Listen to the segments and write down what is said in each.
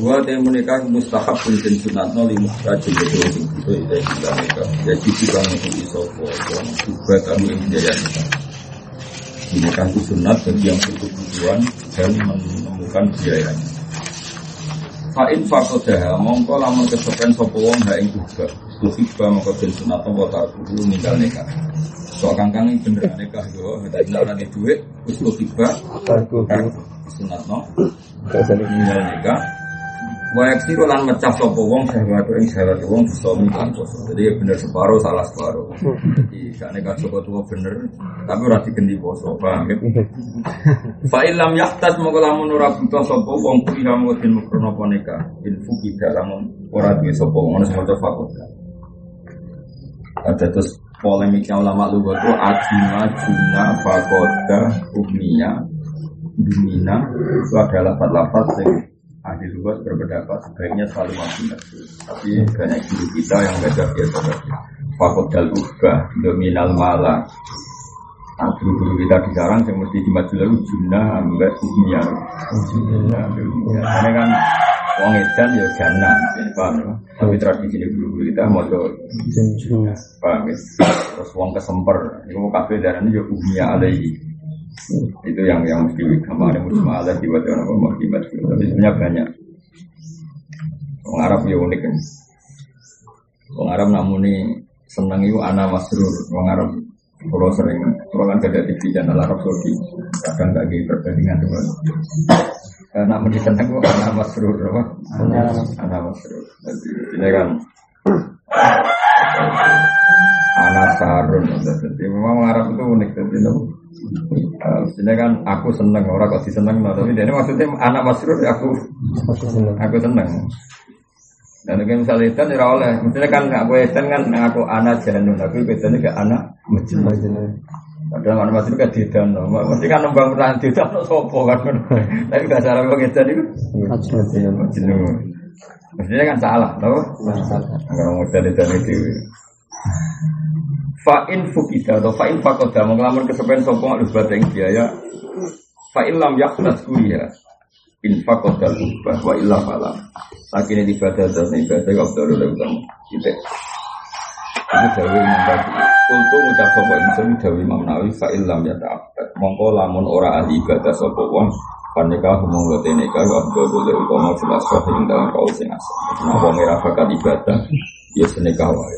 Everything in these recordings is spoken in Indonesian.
Dua yang menikah mustahab pun dan sunat nol lima rajin itu itu itu kita nikah. Jadi kita mengikuti sopo juga kami yang jaya nikah. Menikah itu sunat bagi yang butuh tujuan dan menemukan biayanya. Fa'in fakodah mongko lamun kesepen sopo wong ha ing juga. Kusibah mongko den sunat nopo tarkuhu ninggal nikah. So kangkang ini bener nikah yo, ada orang di duit, usul tiba, sunat no, ninggal nikah. Wayak siro lan mecah sopo wong syahwat ing syahwat wong bisa mikir poso. Jadi bener separuh salah separuh. Jadi gak nekat sopo tua bener, tapi ora digendi poso, paham ya? Fa ilam yahtas moko lamun ora buta sopo wong kuwi moko den mukrono apa nikah. In fuki lamun ora duwe sopo ngono semoga fakot. Ada terus polemiknya ulama lugu itu adina, juna, fakoda, umniya, dumina itu adalah lapat-lapat yang ahli lugas berpendapat sebaiknya selalu mati Tapi banyak guru kita yang belajar biasa saja. Fakot dal ubah, dominal malah. Nah, guru-guru kita di sarang yang mesti di jumlah ambek dunia. Karena kan uang edan ya jana, paham ya? Tapi tradisi ini guru-guru kita mau paham ya? Terus uang kesemper, itu kafe darah ini ya umia alaihi. Itu yang yang mesti kemarin musmalah di wajah orang mau kibat tapi sebenarnya banyak. Orang Arab ya unik. Kan orang Arab namun ini senang itu anak masrur orang Arab kalau sering kalau kan ada di channel Arab Saudi kadang gak gitu perbandingan dengan karena menjadi senang itu anak masrur apa? Anak masrur. Jadi ini kan anak sarun jadi memang Arab itu unik. Jadi Maksudnya kan aku seneng, orang kok seneng, tapi dia ini maksudnya anak masrur ya aku aku seneng. Dan mungkin misalnya itu tidak oleh, misalnya kan aku esen kan aku anak janun, tapi bedanya gak anak majnun. Padahal anak masrur kan tidak, mesti kan nembang pertahanan tidak, sopo kan. Tapi gak salah bang esen itu majnun. Maksudnya kan salah, tau? Kalau mau jadi jadi itu. Fa'in fukida atau fa'in fakoda Mengelamun kesepen sopong alus bateng biaya Fa'in lam yakhlas kuliah In fakoda lubah wa illa falam Lagi ini ibadah dan ibadah Kau udah utama Gitu Itu dawe imam tadi Kultu ngucap sopo insun dawe imam nawi Fa'in lam ya ta'abad Mongko lamun ora ahli ibadah sopo wong Panika gote neka Wa abdul boleh utama Jelas yang dalam kau sing asal Nah wong bakat ibadah Ya seneka wae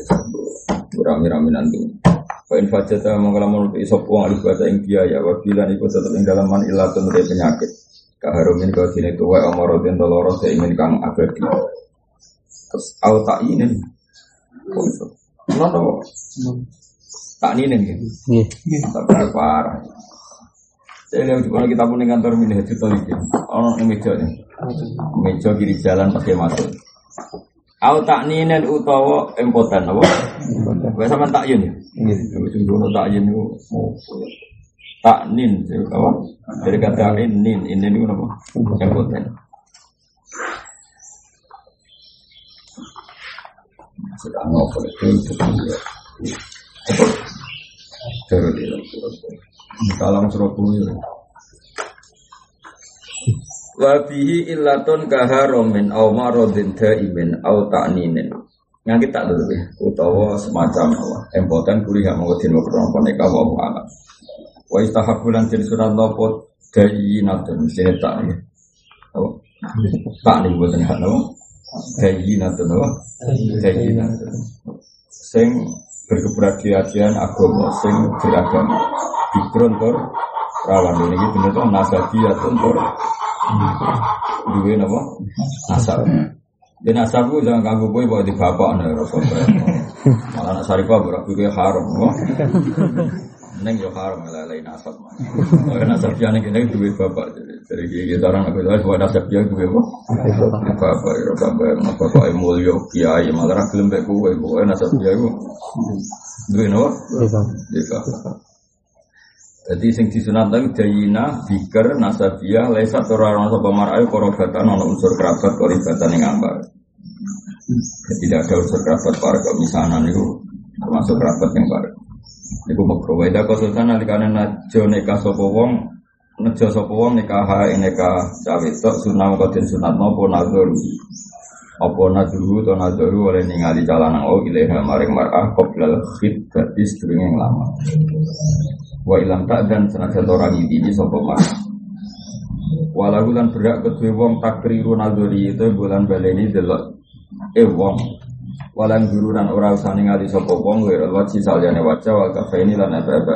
Rami-rami nanti. Fa in fajata mongkala menurut isop wong alif bahasa ing biaya wa bilan iku tetep ing dalaman ilatun dari penyakit. Kaharumin kau sini tuwa amarodin doloro ingin kang abadi. Terus au tak ini. Kok? Tak ini nih. Iya. Tak parah. Saya lihat kalau kita punya kantor ini itu tadi. Oh, ini meja nih. Meja kiri jalan pakai masuk. Au ninen utawa empotan apa? Kowe sampean takyin ya? Nggih. Tak takyin niku taknin apa? Dari kata in nin, ini niku napa? Empotan. Sedang ngobrol itu Salam Surabaya. Wabihi illatun kaharomin au marodin daimin au ta'ninin. Yang kita dulu ya, utawa semacam apa? Empotan kuliah mengutin wakron poneka wa mu'alat. Wa istahabulan jadi surat lopo dayinatun, sini tak ya. Tak nih buatan hak no. Dayinatun, apa? Dayinatun. Sing berkeberhasilan agama, sing beragama. Bikron tor, rawan ini bener tuh nasabiatun tor duwe napa asar dan asarku jangan ganggu gue bawa di bapak nih rasulullah malah nak sarifah berarti gue haram neng yo haram malah lain asar malah nasab jangan gini duwe bapak jadi Jadi kita orang aku tahu buat nasab dia gue apa? Apa apa ya apa apa apa mulia kiai malah orang gelem gue gue nasab dia gue. Dua nopo? Iya. Jadi sing disunat tadi jayina, bikir, nasabiyah, lesa orang sapa marai korobatan ono unsur kerabat koribatan yang ambar. Tidak ada unsur kerabat para kemisanan itu termasuk kerabat yang baru. Iku makro. Weda kosultan nalikane najo nikah sapa wong nejo sapa wong nikah neka cawe tok sunah kodin sunat napa nazar. Apa nazuru to nazaru oleh ningali calana o ilaha maring mar'ah qoblal khidbati sedurunge lama. Wa ilam tak dan senajan orang ini sapa mar'ah. Walau lan berak kedue wong takriru nazari itu bulan baleni delok eh wong walan guru dan ora usah ningali sapa wong wa wajhi salyane wajah wal kafaini lan apa-apa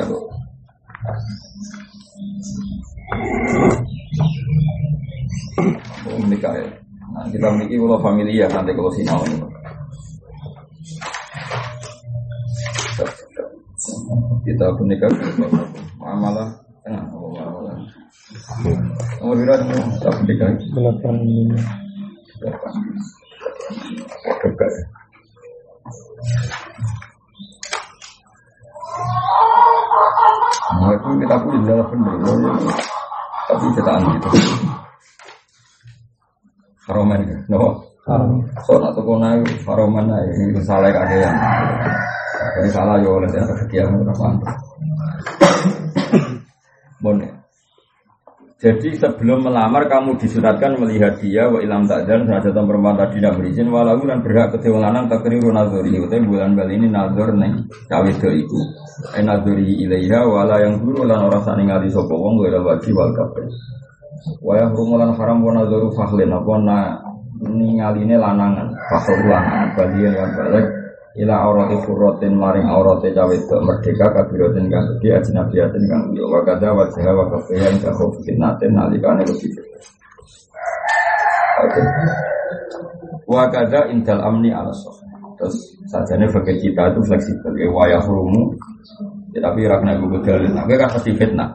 Oh, menikah ya. Nah, kita memiliki kalau familia nanti kalau sinau ini. Kita menikah malah tengah oh, malah. Nomor berapa? Kita menikah. Delapan. Delapan. Dekat. Nah itu kita pun adalah benar, tapi cetakan gitu. Haroman ya, no. So nak tuh kona haroman lah, ini salah kagean. Jadi salah yo oleh tiada kegiatan berapa? Bon, jadi sebelum melamar kamu disunatkan melihat dia wa ilam takdan senajan perempuan tadi tidak berizin walau dan berhak kedua lanang takriru nazori itu bulan bali ini nazor neng cawe do iku eh nazori ilaiha wala yang dulu lan orang sani ngali sopo wong gue wajib wal kafe wa rumulan haram wa nazoru fahlin apa na ningaline lanangan fakhr lanangan balian yang balik ila aurati furrotin maring aurati cawe merdeka kabirotin kang gede ajnabiyatin kang liya wa kada wajah wa kafiyan ka fitnatin nalikane Oke. Wa kada intal amni ala Terus sajane bagi kita itu fleksibel. Ya wayah rumu. Ya, tapi rakna gue dalil. Nah, kan pasti fitnah.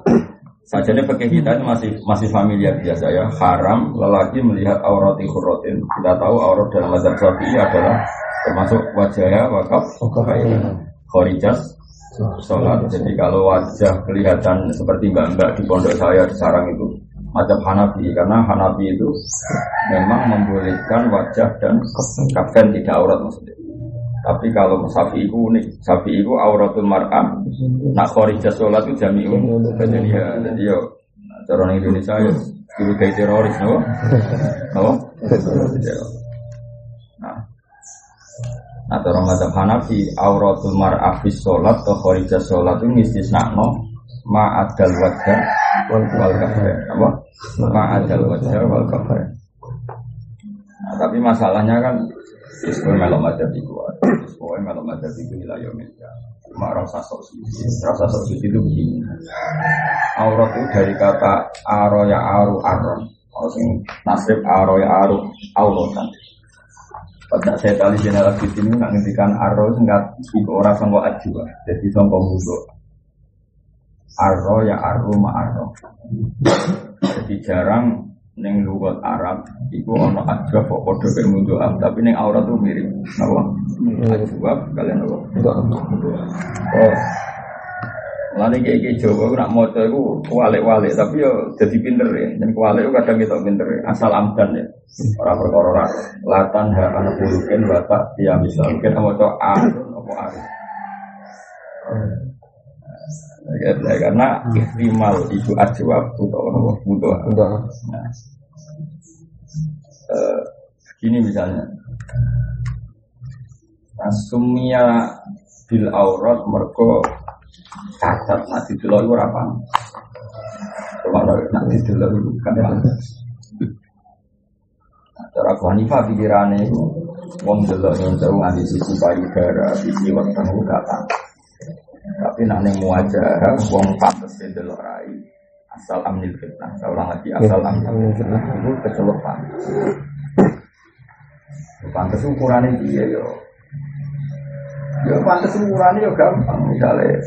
Sajane bagi kita itu masih masih familiar biasa ya. Haram lelaki melihat aurati furrotin. Kita tahu aurat dalam mazhab Syafi'i adalah termasuk wajahnya wakaf khorijas. Sholat. Jadi kalau wajah kelihatan seperti mbak-mbak di pondok saya di sarang itu macam Hanafi. Karena Hanafi itu memang membolehkan wajah dan kafan tidak aurat maksudnya. Tapi kalau sapi itu unik. Sapi itu auratul mar'ah nak khorijas sholat itu jami'un. Jadi ya jadi yo cara Indonesia ya kayak teroris no? no? Nah, orang mazhab Hanafi, auratul mar'ah fi sholat atau kharija sholat itu no ma'adal wajah wal kafir. Apa? Ma'adal wajah wal kafir. Nah, tapi masalahnya kan Ismail melo mazhab itu, Ismail melo mazhab itu wilayah Indonesia. Cuma rasa sok suci, rasa sok suci itu begini. Aurat itu dari kata aro ya aru aron. Nasib aro ya aru auratan. Pada saya tali jenderal di sini nggak ngertikan arro nggak ibu orang sangko ajwa, jadi sangko musuh. Arro ya arro ma arro. Jadi jarang neng lugat Arab ibu ono ajwa kok kode mundu am tapi neng aura tuh mirip. Napa? Ajwa kalian napa? Oh, Kayak kayak Jawa, nak moco itu kualik-walik, tapi yo jadi pinter ya. Dan kualik kadang kita pinter ya. Asal amdan ya. Orang perkara latan ha anak bulukin batak dia misal mungkin moco a apa a. Ya, karena ikhtimal itu ajwab atau butuh. Nah, eh, gini misalnya, Asumia bil aurat merko cacat nanti dulu itu apa? Kalau nanti dulu itu kan Cara Abu Hanifah pikirannya itu Wong delok nganti sisi payudara, sisi weteng itu gak Tapi nak neng wajah, wong pantes delok rai asal amnil fitnah. Saya ulang lagi asal amnil fitnah itu kecelopan. Pantes ukurannya dia yo. Ya pantes ukurannya yo gampang. Misalnya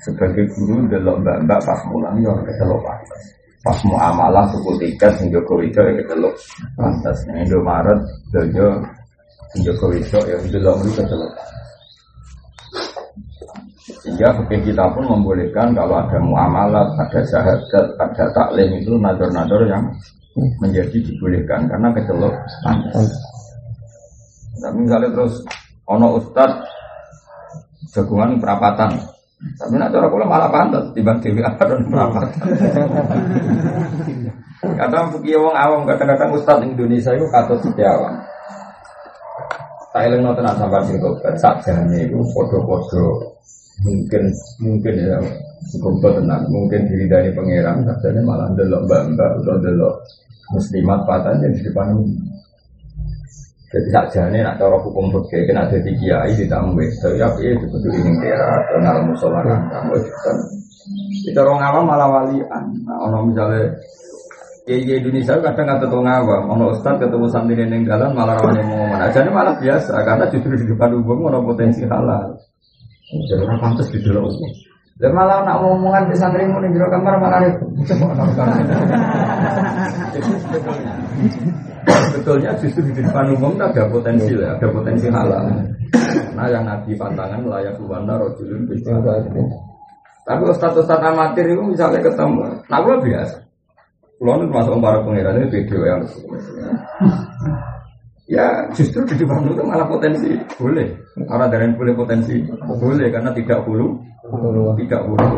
sebagai guru delok mbak-mbak pas pulang yo kecelok pantes. pas muamalah tuku tiket sing Joko Widodo ya kecelok pantas ning Indomaret dojo sing Joko Widodo ya delok mriki kecelok sehingga fikih kita pun membolehkan kalau ada muamalah, ada syahadat, ada taklim itu nador-nador yang menjadi dibolehkan karena kecelok pantas. Tapi misalnya terus ono ustad jagungan perapatan, tapi nak cara kula malah pantas tiba dewi dan berapa. Kadang fikih wong awam kadang-kadang ustaz Indonesia itu katut setiawan. Tak eling nonton sampai sing tobat sakjane itu foto-foto mungkin mungkin ya cukup tenang mungkin diri dari pangeran sakjane malah delok mbak-mbak atau delok muslimat patahnya di depan jadi saja ini nak cara hukum fikih kena jadi kiai di tamu tapi ya itu betul ini kira kenal musola kamu itu kan kita orang awam malah walian. Nah, orang misalnya kiai Indonesia kadang kata orang awam orang ustad ketemu santri neng jalan malah orang yang ngomong. Aja ini malah biasa karena justru di depan umum orang potensi halal. Jadi orang pantas di dalam umum. Dan malah nak ngomongan di santri mau nih kamar malah itu. Sebetulnya justru di depan umum ada potensi lah, ada potensi halal. Nah yang nabi pantangan layak buana rojulun Tapi ustaz-ustaz amatir itu misalnya ketemu, nah gue biasa. Pulau itu masuk para pengiran ini video yang Ya justru di depan itu malah potensi boleh. Orang dari boleh potensi boleh karena tidak bulu tidak boleh.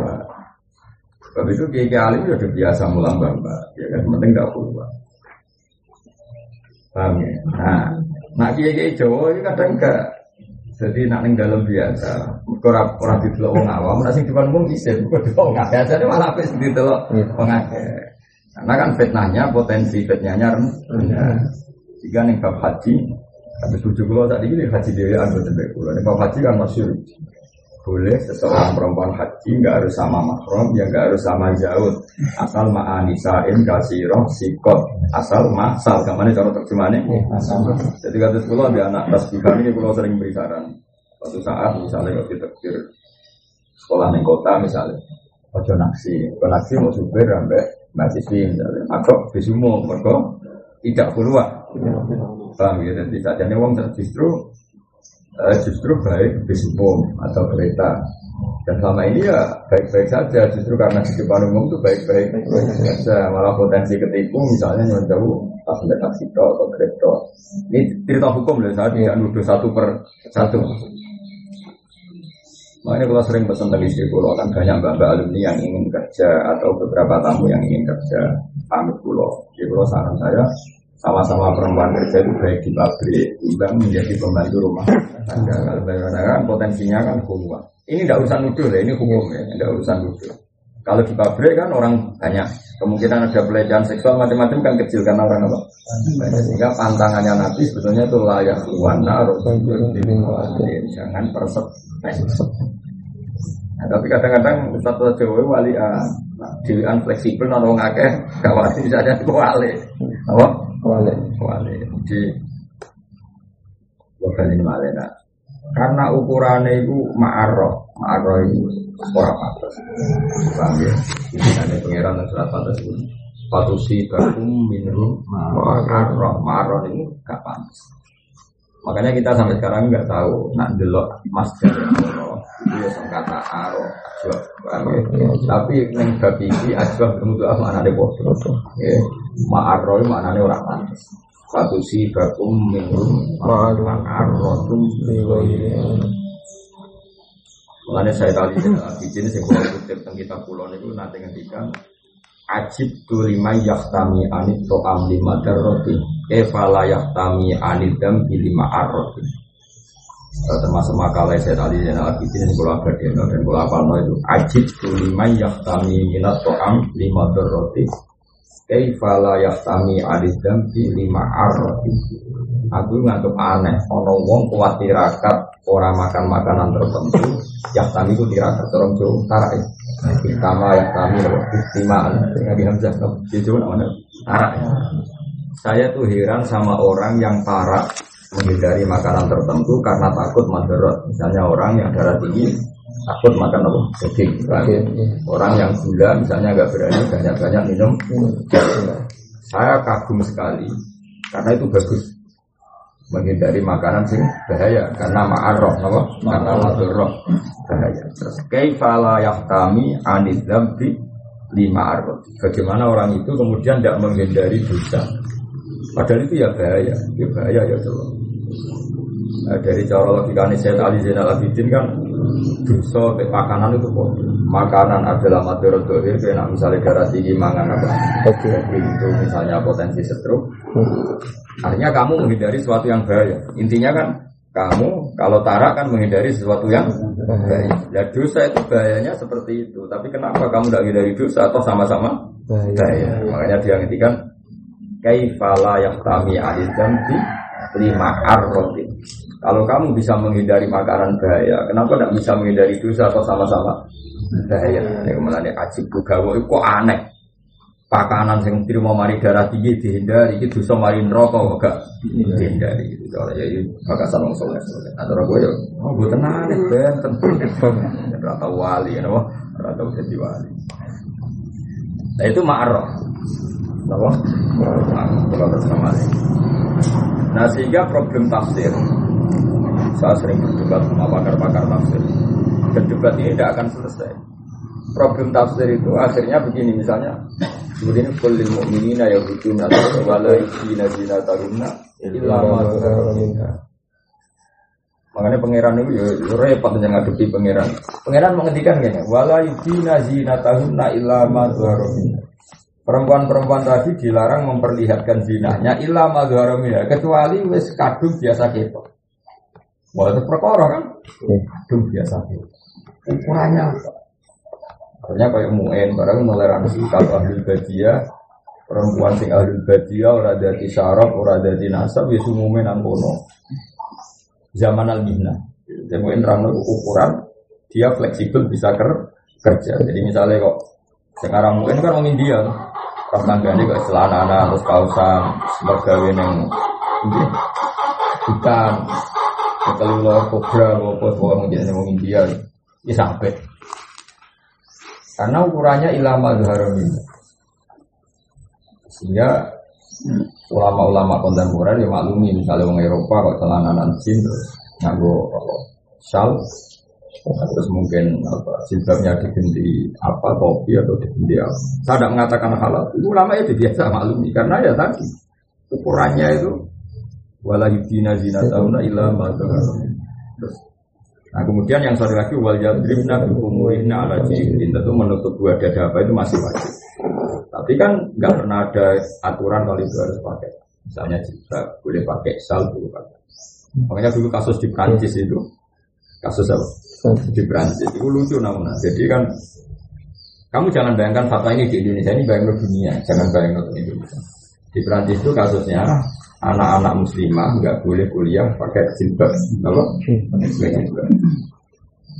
Sebab itu kiai alim sudah biasa mulang bamba, ya kan penting tidak perlu. Paham ya? Nah, nak kiai Jawa itu kadang enggak. Jadi nak neng dalam biasa, orang di telok wong awam, nasi di depan wong isin, di wong. Jadi malah apes di telok wong. Karena kan fitnahnya potensi fitnahnya rendah. Jika neng bab haji, habis tujuh pulau tadi ini haji dewi anu tembek pulau. Neng bab haji kan masih boleh seseorang perempuan haji nggak harus sama mahram ya nggak harus sama jauh. Asal ma'anisain roh sikot. Asal masal ke mana cara terjemahannya asal. Jadi kata sekolah di anak tasbihkan ini pulau sering beri saran. Suatu saat misalnya waktu takdir sekolah di kota misalnya. Ojo naksi ojo naksi mau supir sampai mahasiswi misalnya. Aku bisumo mereka tidak keluar. Paham ya? Dan tidak jadi uang justru uh, justru baik bis umum atau kereta. Dan selama ini ya baik-baik saja. Justru karena di depan umum itu baik-baik. Saja. Malah potensi ketipu misalnya yang jauh ada taksi atau kereta ini cerita hukum loh saya tidak nuduh satu per satu. Makanya kalau sering pesan dari istri pulau kan banyak mbak-mbak alumni yang ingin kerja atau beberapa tamu yang ingin kerja. Pamit pulau. Di pulau saran saya sama-sama perempuan kerja itu baik di pabrik, timbang menjadi pembantu rumah tangga. Kalau kan potensinya kan keluar. Ini tidak urusan nuduh ya, ini hukum ya, tidak urusan nuduh. Kalau di pabrik kan orang banyak kemungkinan ada pelecehan seksual macam-macam kan kecil karena orang apa? Sehingga pantangannya Nabi sebetulnya itu layak wana jangan persep. Nah, tapi kadang-kadang satu Jawa wali ah, dilihat fleksibel non akeh gak bisa jadi wali. Apa? Wale. Wale. Jadi bukan ini malena. Karena ukurannya itu ma'arroh. Ma'arroh itu orang pantas. Paham ya? Ini ada pengiran dan surat pantas itu. Patusi bakum minum ma'arroh. Ma'arroh itu gak pantas. Makanya kita sampai sekarang nggak tahu nak delok mas jadi itu ya kata aro ajwa. Tapi neng babi ini ajwa kemudian apa mana ada bodoh. Ya, ma'arro mana ada orang pantas. Satu si bakum minum ma'arro tum Makanya saya tadi di sini saya kutip tentang kita pulau itu nanti ngendikan ajib tu lima yaktami anit to'am lima darroti efala yaktami anit dam lima arroti eh, termasuk makalah saya tadi yang lagi ini pulau Abadiano dan pulau Apalno itu. Ajib tu lima yaktami minat to'am lima darroti efala yaktami anit dam lima arroti aku ngantuk aneh ono wong kuat tirakat orang makan makanan tertentu yaktami itu tirakat orang jauh tarai Pertama yang kami istimewa dengan Hamzah itu namanya tarak. Saya tuh heran sama orang yang tarak menghindari makanan tertentu karena takut madorot. Misalnya orang yang darah tinggi takut makan apa? Daging. Orang yang gula misalnya agak berani banyak-banyak minum. Saya kagum sekali karena itu bagus menghindari makanan sing bahaya karena ma'arroh apa? karena madurroh bahaya. Terus kaifala yahtami anid dzambi lima arroh bagaimana orang itu kemudian tidak menghindari dosa? Padahal itu ya bahaya ya bahaya ya coba Nah, dari cara logikanya saya Ali Zainal Abidin kan dosa makanan itu kok makanan adalah madorot dohir kayak misalnya darah tinggi mangan apa? Oke. itu misalnya potensi stroke. Artinya kamu menghindari sesuatu yang bahaya. Intinya kan kamu kalau tarak kan menghindari sesuatu yang bahaya. Ya dosa itu bahayanya seperti itu. Tapi kenapa kamu tidak menghindari dosa atau sama-sama Bahaya. bahaya? Makanya dia ngertikan kaifala yahtami alil jambi lima arrotin kalau kamu bisa menghindari makanan bahaya kenapa tidak bisa menghindari dosa atau sama-sama bahaya ini ke mana ajib bugawa itu kok aneh? Pakanan yang terima mari darah tinggi dihindari itu dosa mari neraka kok gak dihindari? Gitu soalnya ya ini maka sama soleh. Atau aku ya oh gue tenang nih benten rata wali ya rata jadi wali. Nah itu ma'arrah Kenapa? Kalau bersama Nah sehingga problem tafsir. Saya sering berdebat sama pakar-pakar tafsir Berdebat ini tidak akan selesai Problem tafsir itu akhirnya begini misalnya Seperti ini Kulil mu'minina ya hujuna Wala izina zina taruna Illa ma Makanya pangeran itu ya ya repot yang ngadepi pangeran. Pangeran menghentikan kayaknya. Wala yubina zinatahunna illa ma dhuhara Perempuan-perempuan tadi dilarang memperlihatkan zinanya illa ma dhuhara minha, kecuali wis kadung biasa ketok. Wah itu perkara kan? Kadung biasa ketok. Ukurannya? Akhirnya kayak mu'en, barang toleransi kalau ahli badia perempuan sing ahli badia ora dadi syaraf, ora dadi nasab, ya sumume nang kono. Zaman al mihna jadi terang ukuran dia fleksibel bisa ker kerja. Jadi misalnya kok sekarang mungkin kan orang India pas tangganya kok celana anak terus kausan neng ini hutan keluar kobra apa orang jadi orang India ya sampai. Karena ukurannya ilama haram sehingga ulama-ulama kontemporer ya maklumi misalnya orang Eropa kok celana nansin terus nganggo shal terus mungkin apa jilbabnya diganti apa topi atau diganti apa. Saya tidak mengatakan halal itu. Ulama itu biasa maklumi karena ya tadi ukurannya itu wala yudina zina tauna illa terus Nah kemudian yang satu lagi wal yadribna bi umurihna ala jilbin tentu menutup dua dada apa itu masih wajib. Tapi kan nggak pernah ada aturan kalau itu harus pakai. Misalnya kita boleh pakai sal boleh pakai. Makanya dulu kasus di Prancis itu kasus apa? Di Prancis itu lucu namun. Jadi kan kamu jangan bayangkan fatwa ini di Indonesia ini bayang dunia, jangan bayangkan di Indonesia. Di Prancis itu kasusnya anak-anak muslimah nggak boleh kuliah pakai jilbab, apa? Jilbab.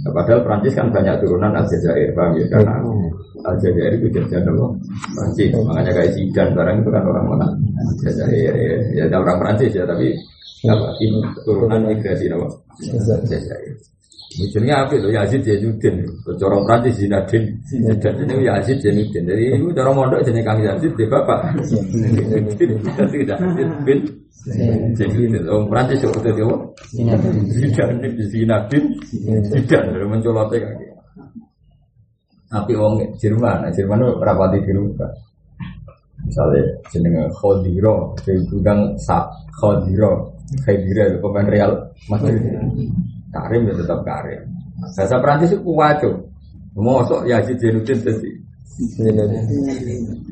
Nah, padahal Prancis kan banyak turunan Aljazair, paham ya? Karena Aljazair itu jajan apa? Prancis, makanya kayak Zidane barang itu kan orang mana? Aljazair, ya, ya orang Prancis ya, tapi apa? Ini turunan migrasi apa? Aljazair. Ujungnya apa itu? Yazid Zainuddin. Corong Prancis Zinadin. Dan ini Yazid Zainuddin. Jadi itu cara mondok jenis Kang Yazid di bapak. Tidak bin Zainuddin. Orang Prancis itu itu apa? Zinadin Zinadin. Zidan dari mencolotnya kaki. Tapi wong Jerman, Jerman itu rapati di rumah. Misalnya jenenge Khodiro, di gudang sak Khodiro, Khedira, pemain Real Madrid. Karim ya tetap Karim. Bahasa Perancis itu kuwaco. Mosok Yazid Zainuddin tadi.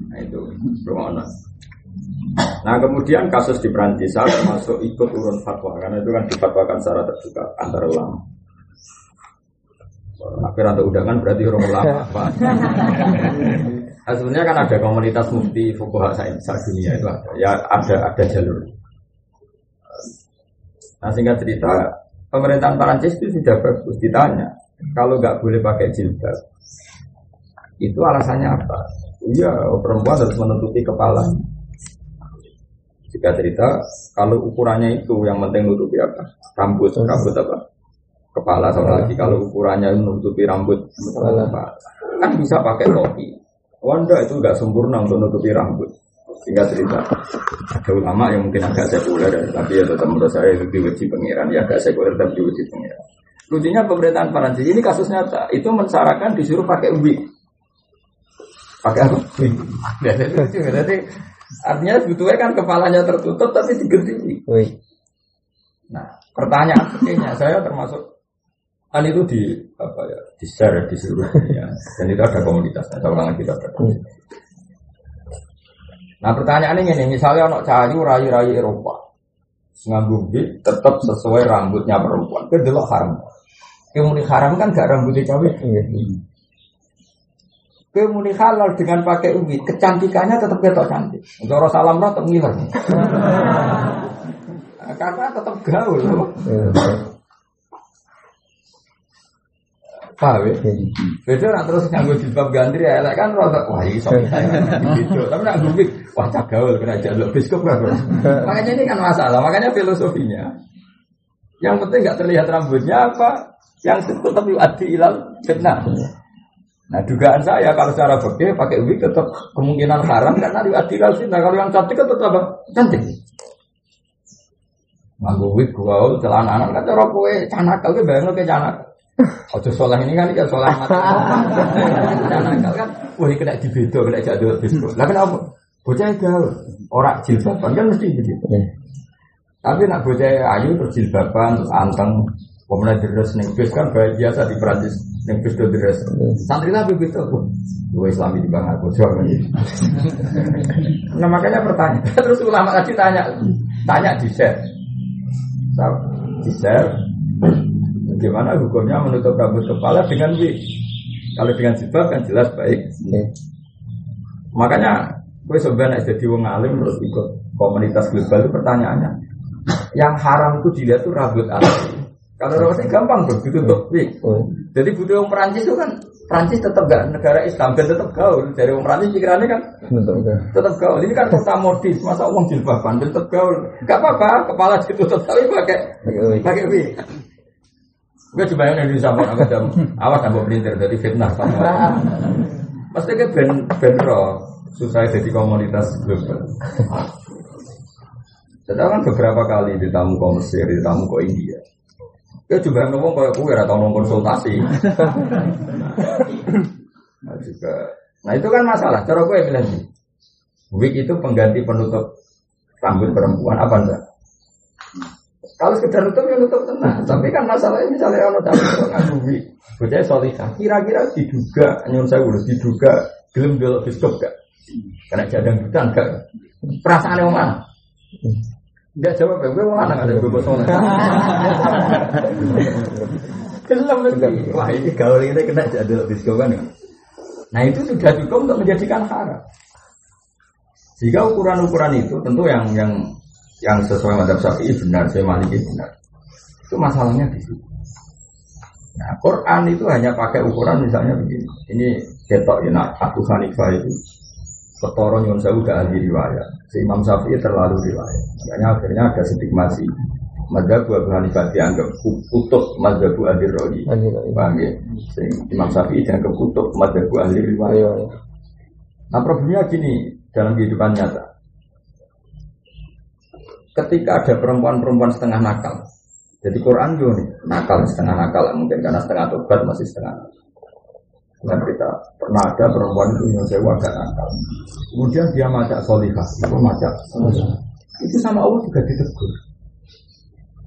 Nah itu bermakna. Nah kemudian kasus di Perancis saya termasuk ikut urun fatwa karena itu kan difatwakan secara terbuka antara ulama. Akhir atau undangan berarti orang ulama. Pak. Nah, sebenarnya kan ada komunitas mufti fukuha dunia itu ada. Ya ada ada jalur. Nah singkat cerita pemerintahan Perancis itu sudah bagus ditanya kalau nggak boleh pakai jilbab itu alasannya apa? Iya perempuan harus menutupi kepala. Jika cerita kalau ukurannya itu yang penting nutupi apa? Rambut, rambut apa? kepala sama lagi kalau ukurannya menutupi rambut kepala kan bisa pakai topi Wanda itu nggak sempurna untuk menutupi rambut sehingga cerita. Ada ulama yang mungkin agak sekuler tapi ya tetap menurut saya itu diuji pengiran. Ya agak sekuler tapi diuji pengiran. Lucunya pemerintahan Perancis ini kasus nyata. Itu mensyaratkan disuruh pakai wig pakai apa? Wig jadi artinya sebetulnya kan kepalanya tertutup tapi diganti wig nah pertanyaan sebenarnya saya termasuk kan itu di apa ya di share di seluruh dunia dan itu ada komunitasnya saya tidak ada nah pertanyaan ini misalnya anak cahayu rayu-rayu Eropa nganggu tetap sesuai rambutnya perempuan itu delok haram. Kemudian haram kan gak rambutnya cewek kemudian halal dengan pakai ubi kecantikannya tetap ketok cantik. Untuk orang salam tetap ngiler. Karena tetap gaul Paham ya? Beda nak terus nganggo jilbab gantri ya, kan rada wah iso. Gitu. Tapi nak gubik, wah cagaul kena jaluk biskop kan. Makanya ini kan masalah, makanya filosofinya. Yang penting nggak terlihat rambutnya apa, yang tetap diadil ilal fitnah. Nah dugaan saya kalau secara fikih pakai wig tetap kemungkinan haram karena diadil ilal fitnah. Kalau yang cantik kan tetap apa? Cantik. Nganggo wig gua celana anak kan cara kowe canak kowe bayangno ke canak. Ojo soleh ini kan kan soleh mati. Nakal kan, wah kena dibedo, kena jadul bedo. Lah kenapa? Bocah gaul, orang jilbaban kan mesti begitu. Tapi nak bocah ayu terus jilbaban, terus anteng, kemudian deres neng bis kan biasa di Perancis neng bis do deres. Santri lah begitu, dua Islami di bangga bocah. Nah makanya pertanyaan, terus ulama tadi tanya, tanya di share, di share, Bagaimana hukumnya menutup rambut kepala dengan wig? Kalau dengan jilbab kan jelas baik. Ya. Makanya gue sebenarnya jadi wong alim terus ikut komunitas global itu pertanyaannya, yang haram itu dilihat tuh rambut asli. Kalau rambutnya gampang tuh ditutup wig. Oh. Jadi butuh yang Perancis itu kan Perancis tetap gak negara Islam dan tetap gaul. Dari orang Perancis pikirannya kan tetap gaul. Ini kan kota modis, masa uang jilbaban tetap gaul. Gak apa-apa, kepala ditutup tapi pakai pakai wig. Gue coba yang Indonesia mau aku jam awas nambah pelintir dari fitnah sama. Pasti ke ben ben roh susah jadi komunitas global. Saya kan beberapa kali di tamu ke Mesir, di tamu ke India. Ya coba ngomong kayak gue atau ngomong konsultasi. nah, juga. Nah itu kan masalah. Cara gue bilang nih, wig itu pengganti penutup rambut perempuan apa enggak? Kalau sekedar nutup ya nutup tenang. Tapi kan masalahnya misalnya orang tahu ngakui, bocah solihah. Kira-kira diduga, nyun saya udah diduga gelem dulu biskop gak? Karena jadang hutan gak? Perasaan yang mana? Enggak jawab ya, gue mana ada gue soleh. Gelem Wah ini gaul ini kena jadul biskop kan? Nah itu sudah cukup untuk menjadikan haram. Jika ukuran-ukuran itu tentu yang yang yang sesuai madhab syafi'i benar, saya maliki benar. Itu masalahnya di situ. Nah, Quran itu hanya pakai ukuran misalnya begini. Ini ketok ya, nak Abu Hanifah itu ketoro nyun saya udah ahli riwayat. Si Imam Syafi'i terlalu riwayat. Makanya akhirnya ada stigmasi. Madhab Abu Hanifah dianggap kutub Madhab ahli rohi. Paham ya? Imam Syafi'i dianggap kutub Madhab ahli riwayat. Nah problemnya gini dalam kehidupan nyata ketika ada perempuan-perempuan setengah nakal. Jadi Quran juga nih, nakal setengah nakal mungkin karena setengah tobat masih setengah nakal. Dan kita pernah ada perempuan itu yang saya agak nakal. Kemudian dia macak solihah, itu macak Itu sama Allah juga ditegur.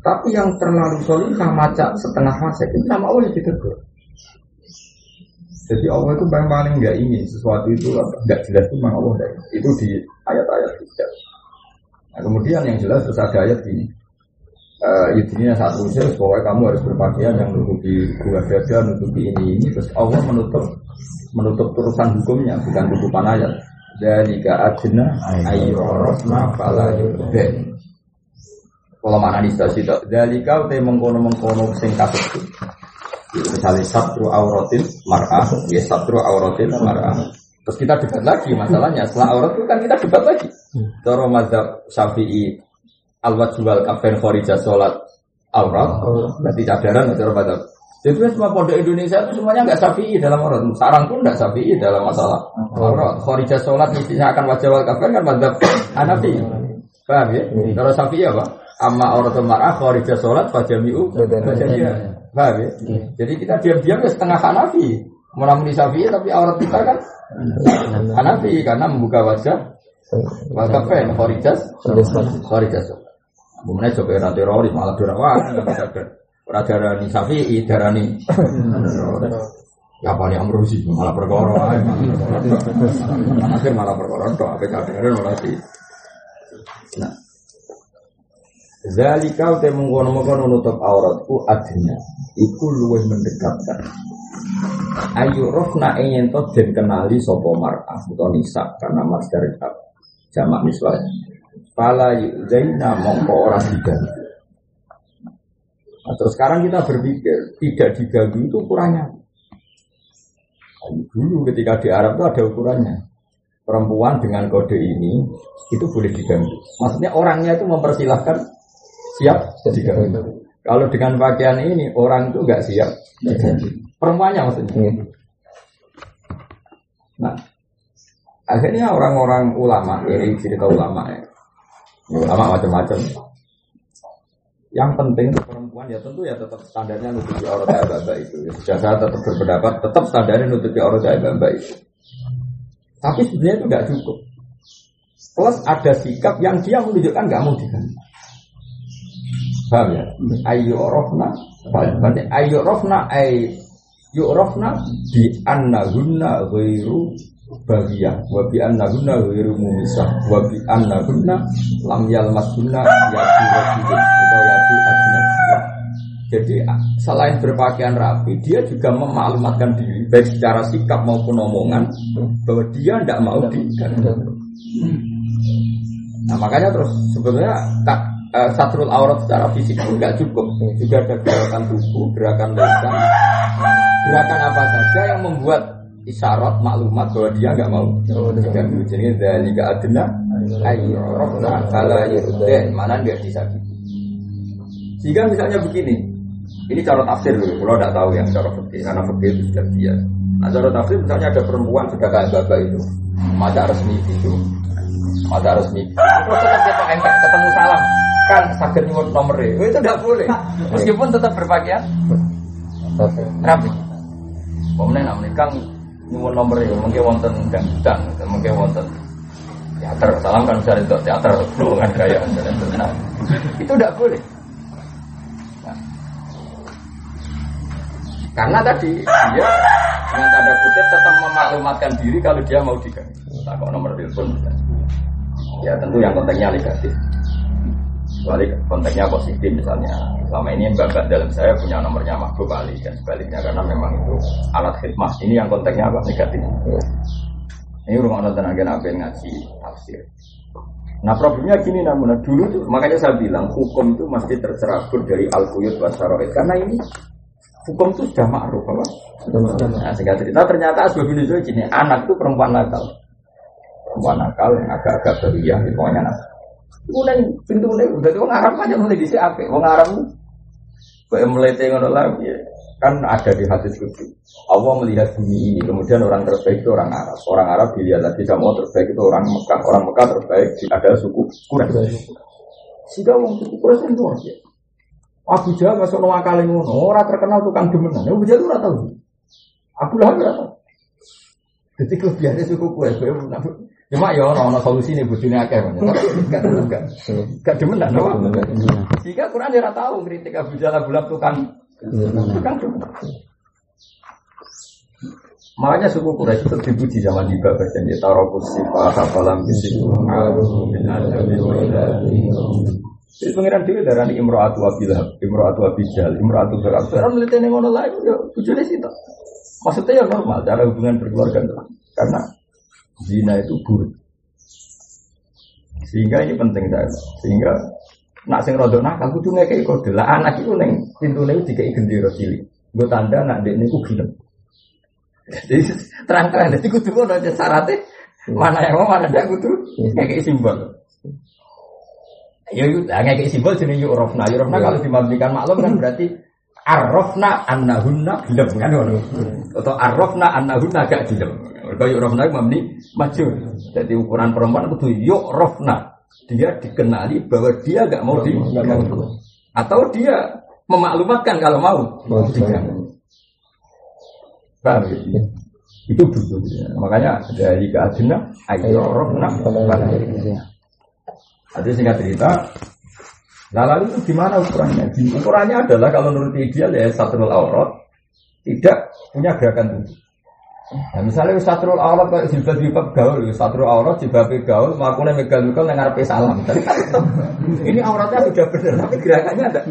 Tapi yang terlalu solihah macak setengah fase itu sama Allah ditegur. Jadi Allah itu paling paling nggak ingin sesuatu itu nggak jelas itu memang Allah itu di ayat-ayat tidak. Nah, kemudian yang jelas terus ada ayat gini. Uh, ini saat usia, pokoknya kamu harus berpakaian yang menutupi dua dada, menutupi ini ini, terus Allah menutup menutup terusan hukumnya, bukan tutupan ayat. Dari adna ayu rosma fala yudben. Kalau mana di stasi itu, dari kau teh mengkono mengkono sing itu. Misalnya satru auratin mar'ah, ya satru auratin mar'ah. Terus kita debat lagi masalahnya. Setelah aurat itu kan kita debat lagi. Toro mazhab syafi'i al jual kafen khorijah sholat aurat, berarti cadaran atau pada. Jadi semua pondok Indonesia itu semuanya nggak syafi'i dalam aurat. Sarang pun nggak syafi'i dalam masalah aurat. Kharijah sholat mestinya akan wajah wal kafir kan madzhab Hanafi. Paham ya? Kalau syafi'i apa? Amma aurat mar'ah kharijah sholat fajami'u Paham ya? Jadi kita diam-diam ya setengah Hanafi. Melamuni syafi'i tapi aurat kita kan Hanafi karena membuka wajah kafir kharijah kharijah sholat. Kemudian coba era teroris malah bisa ber. Radarani Safi, darani Ya paling amrusi malah perkara Akhir malah perkara tok apa kadang malah di. Nah. Zalika te mengkono-mengkono nutup auratku adnya iku luwih mendekatkan. Ayu rofna ingin to den kenali sopo mar'ah atau nisa karena mas dari jamak misalnya. Pala yuzaina mongko orang diganti. Nah, terus sekarang kita berpikir tidak diganggu itu ukurannya. Dulu ketika di Arab itu ada ukurannya. Perempuan dengan kode ini itu boleh diganggu. Maksudnya orangnya itu mempersilahkan siap diganggu. Kalau dengan pakaian ini orang itu nggak siap Perempuannya maksudnya. Nah, akhirnya orang-orang ulama ini cerita ulama ya Ulama macam-macam. Yang penting perempuan ya tentu ya tetap standarnya nutupi aurat baba itu. Ya, sudah saya tetap berpendapat tetap standarnya nutupi aurat baba itu. Tapi sebenarnya itu tidak cukup. Plus ada sikap yang dia menunjukkan nggak mau diganti. Paham ya? Ayo rofna, ayo rofna, ayo rofna di anna guna ghairu bagiyah wa bi anna gunna ghairu mumisah wa bi anna gunna lam yalmasuna yatu rajulun atau ajnabiyah. Jadi selain berpakaian rapi dia juga memaklumatkan diri baik secara sikap maupun omongan bahwa dia tidak mau digantung. Nah makanya terus sebetulnya tak uh, satrul aurat secara fisik pun nggak cukup. Juga ada gerakan tubuh gerakan lisan gerakan apa saja yang membuat isyarat maklumat bahwa dia nggak mau diganggu. Jadi dari ayo rohna kala yurden mana dia disakiti. Jika misalnya begini, ini cara tafsir dulu. Kalau tidak tahu yang cara fikih karena fikih itu sudah dia. Nah cara tafsir misalnya ada perempuan sudah kayak bapak itu, mata resmi itu, mata resmi. Terus tetap dia pakai ketemu salam, kan sakit nyuwun nomor itu tidak boleh. Meskipun tetap berpakaian rapi. Kemudian nak nyuwun nomor itu mungkin wonten dangdutan mungkin wonten teater. Salam kan untuk teater kan gaya nah, itu tidak boleh. Karena tadi dia dengan tanda kutip tetap memaklumatkan diri kalau dia mau diganti. Tak kok nomor telepon ya tentu yang kontennya negatif kecuali konteksnya positif misalnya. Selama ini bapak dalam saya punya nomornya makhluk kali dan sebaliknya karena memang itu alat khidmah ini yang konteksnya apa? Negatif. Ini rumah nonton apa yang ngaji tafsir. Nah problemnya gini namun. Nah, dulu tuh makanya saya bilang hukum itu masih tercerabut dari al quyut wasaroid karena ini hukum itu sudah ma'ruf apa? Nah, sehingga cerita ternyata asbab ini gini anak itu perempuan nakal. Perempuan nakal yang agak-agak beriah pokoknya nakal Mulai pintu mulai udah tuh ngarap aja mulai di apa? Wong kayak mulai tengok lagi kan ada di hati suci. Allah melihat bumi ini, kemudian orang terbaik itu orang Arab. Orang Arab dilihat lagi sama terbaik itu orang Mekah. Orang Mekah terbaik ada suku Quraisy. Sehingga wong suku Quraisy itu biasa. Abu Jahal masuk nama kali ngono, orang terkenal tukang demenan. Abu Jahal ora tahu. Abu Lahab ora tahu. Jadi kelebihannya suku Quraisy Cuma ya orang orang solusi nih bujune akeh tapi gak gak gak demen lah no. Jika Quran dia tahu kritik Abu Jalal bulak tukang tukang Makanya suku Quraisy itu dipuji zaman di Babak dan dia taruh sifat apalam bisiku Jadi pengiran dia darah ini Imro'atu Abilah, Imro'atu Abijal, Imro'atu Berat. Orang melihat ini ngono lagi, ya bujune sih Maksudnya ya normal, cara hubungan berkeluarga karena zina itu buruk. Sehingga ini penting saya. Sehingga nak sing rodok nakal kudu ngekeki kode. Lah anak itu neng pintune dikai gendera cilik. Gue tanda nak dek niku gelem. Jadi terang-terang jadi kudu ngono aja syaratnya mana yang mau mana tidak kudu ngekeki simbol. Ya hanya kayak simbol jenis yurofna. Yurofna kalau dimabdikan maklum kan berarti arrofna annahunna gelem kan ngono. Atau arrofna annahunna gak gelem. Mergo yurofna mabni maju. Jadi ukuran perempuan itu yurofna. Dia dikenali bahwa dia gak mau diganggu. Atau dia memaklumatkan kalau mau diganggu. Paham ya? Itu dulu. Ya. Makanya dari keadina ayo rohna Ada singkat cerita. Nah, lalu itu gimana ukurannya? Ukurannya adalah kalau menurut ideal ya satu aurat tidak punya gerakan tubuh. Nah, misalnya satrul aurat kayak jilbab jilbab gaul, satrul aurat jilbab gaul, makanya megal megal ngarepe salam. Ini auratnya sudah benar, tapi gerakannya ada.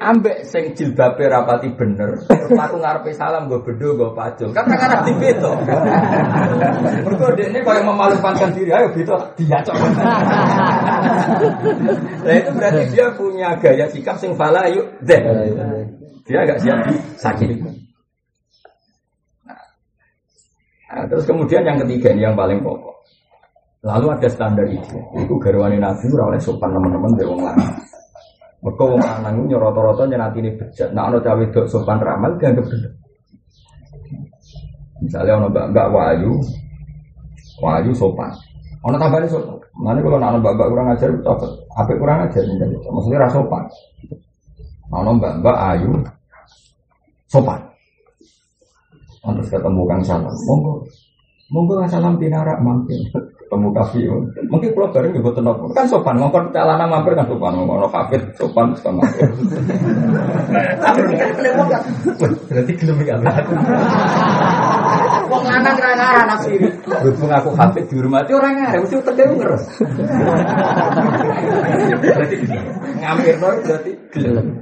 Ambek sing jilbabe rapati bener aku ngarepe salam gue bedo gue pacul. Kan kan arah di beto mergo dekne kaya memalukan diri ayo beto dia cok nah itu berarti dia punya gaya sikap sing fala yuk deh. Dia agak siap sakit nah, terus kemudian yang ketiga ini yang paling pokok. Lalu ada standar itu itu garwani nabi oleh sopan teman-teman dari orang mereka wong lanang itu rata-rata ini bejat. Nah, ana cawe dok sopan ramal dianggap bener. Misalnya ana mbak-mbak wayu, wayu sopan. Ana tambahane sopan. Mana kalau ana mbak-mbak kurang ajar apa? Kurang ajar? Maksudnya rasa sopan. Ana mbak-mbak ayu sopan. Terus ketemu Kang Salam, monggo, monggo Kang Salam pinarak mampir ketemu kafe mungkin kalau bareng juga tenang kan sopan ngomong calana mampir kan sopan ngomong kafe sopan sama berarti gelem ya Wong lanang ra ngarah nafsiri. Berhubung aku hafid dihormati orang ngarah mesti utek ngeres. Berarti ngampir berarti gelem.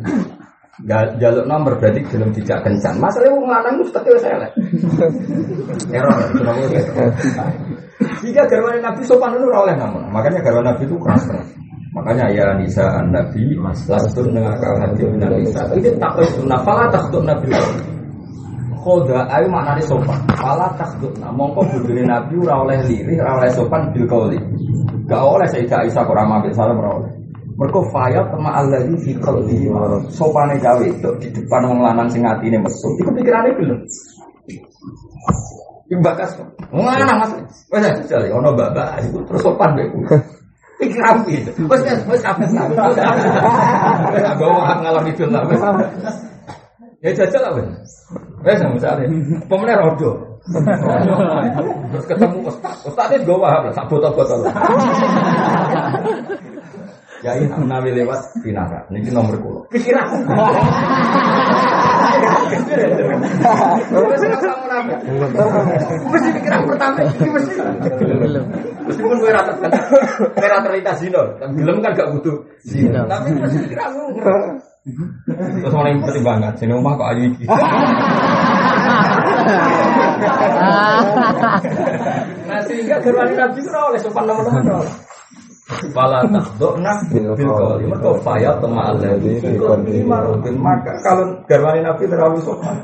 Jaluk nomor berarti belum tidak kencan. Masalahnya wong lanang mesti wis elek. Error, jika garwan Nabi sopan itu oleh namun. Makanya garwan Nabi itu keras keras. Makanya ya Nisa an Nabi lastur dengan kau hati Nabi Nisa. Ini tak sunnah. Fala takut Nabi. Koda ayu maknanya sopan. Fala takut. Nah, mongko budune Nabi ora oleh lirih, ora oleh sopan bil kauli. Gak oleh Sayyidah Aisyah kurang ambil salam ora oleh. Fayat sama Allah ini fi qalbi sopane gawe itu di depan wong lanang sing atine mesum. Iku pikirane belum. Imbakas. Mana Mas? Wes jajal ono babak itu terus sopan bae. Iki rapi. Wes wes apa sih? Wes bawa ngalor itu lah. Ya jajal lah wes. Wes misalnya pemenang rodo. Terus ketemu ustaz. Itu gawa sak botol-botol. Ya ini nabi lewat pinara. Ini nomor kulo. Pikiran. Mesti pikiran pertama ini mesti. Meskipun gue rata kan, gue rata terlintas zino. Belum kan gak butuh zino. Tapi mesti pikiran Terus mulai pertimbangan, sini rumah kok ayu iki. Nah sehingga gerwani nabi itu oleh sopan nomor-nomor. Fala takhdokna bil qawli. Mergo fayat maradun. Maka kalau garwane Nabi terlalu sopan.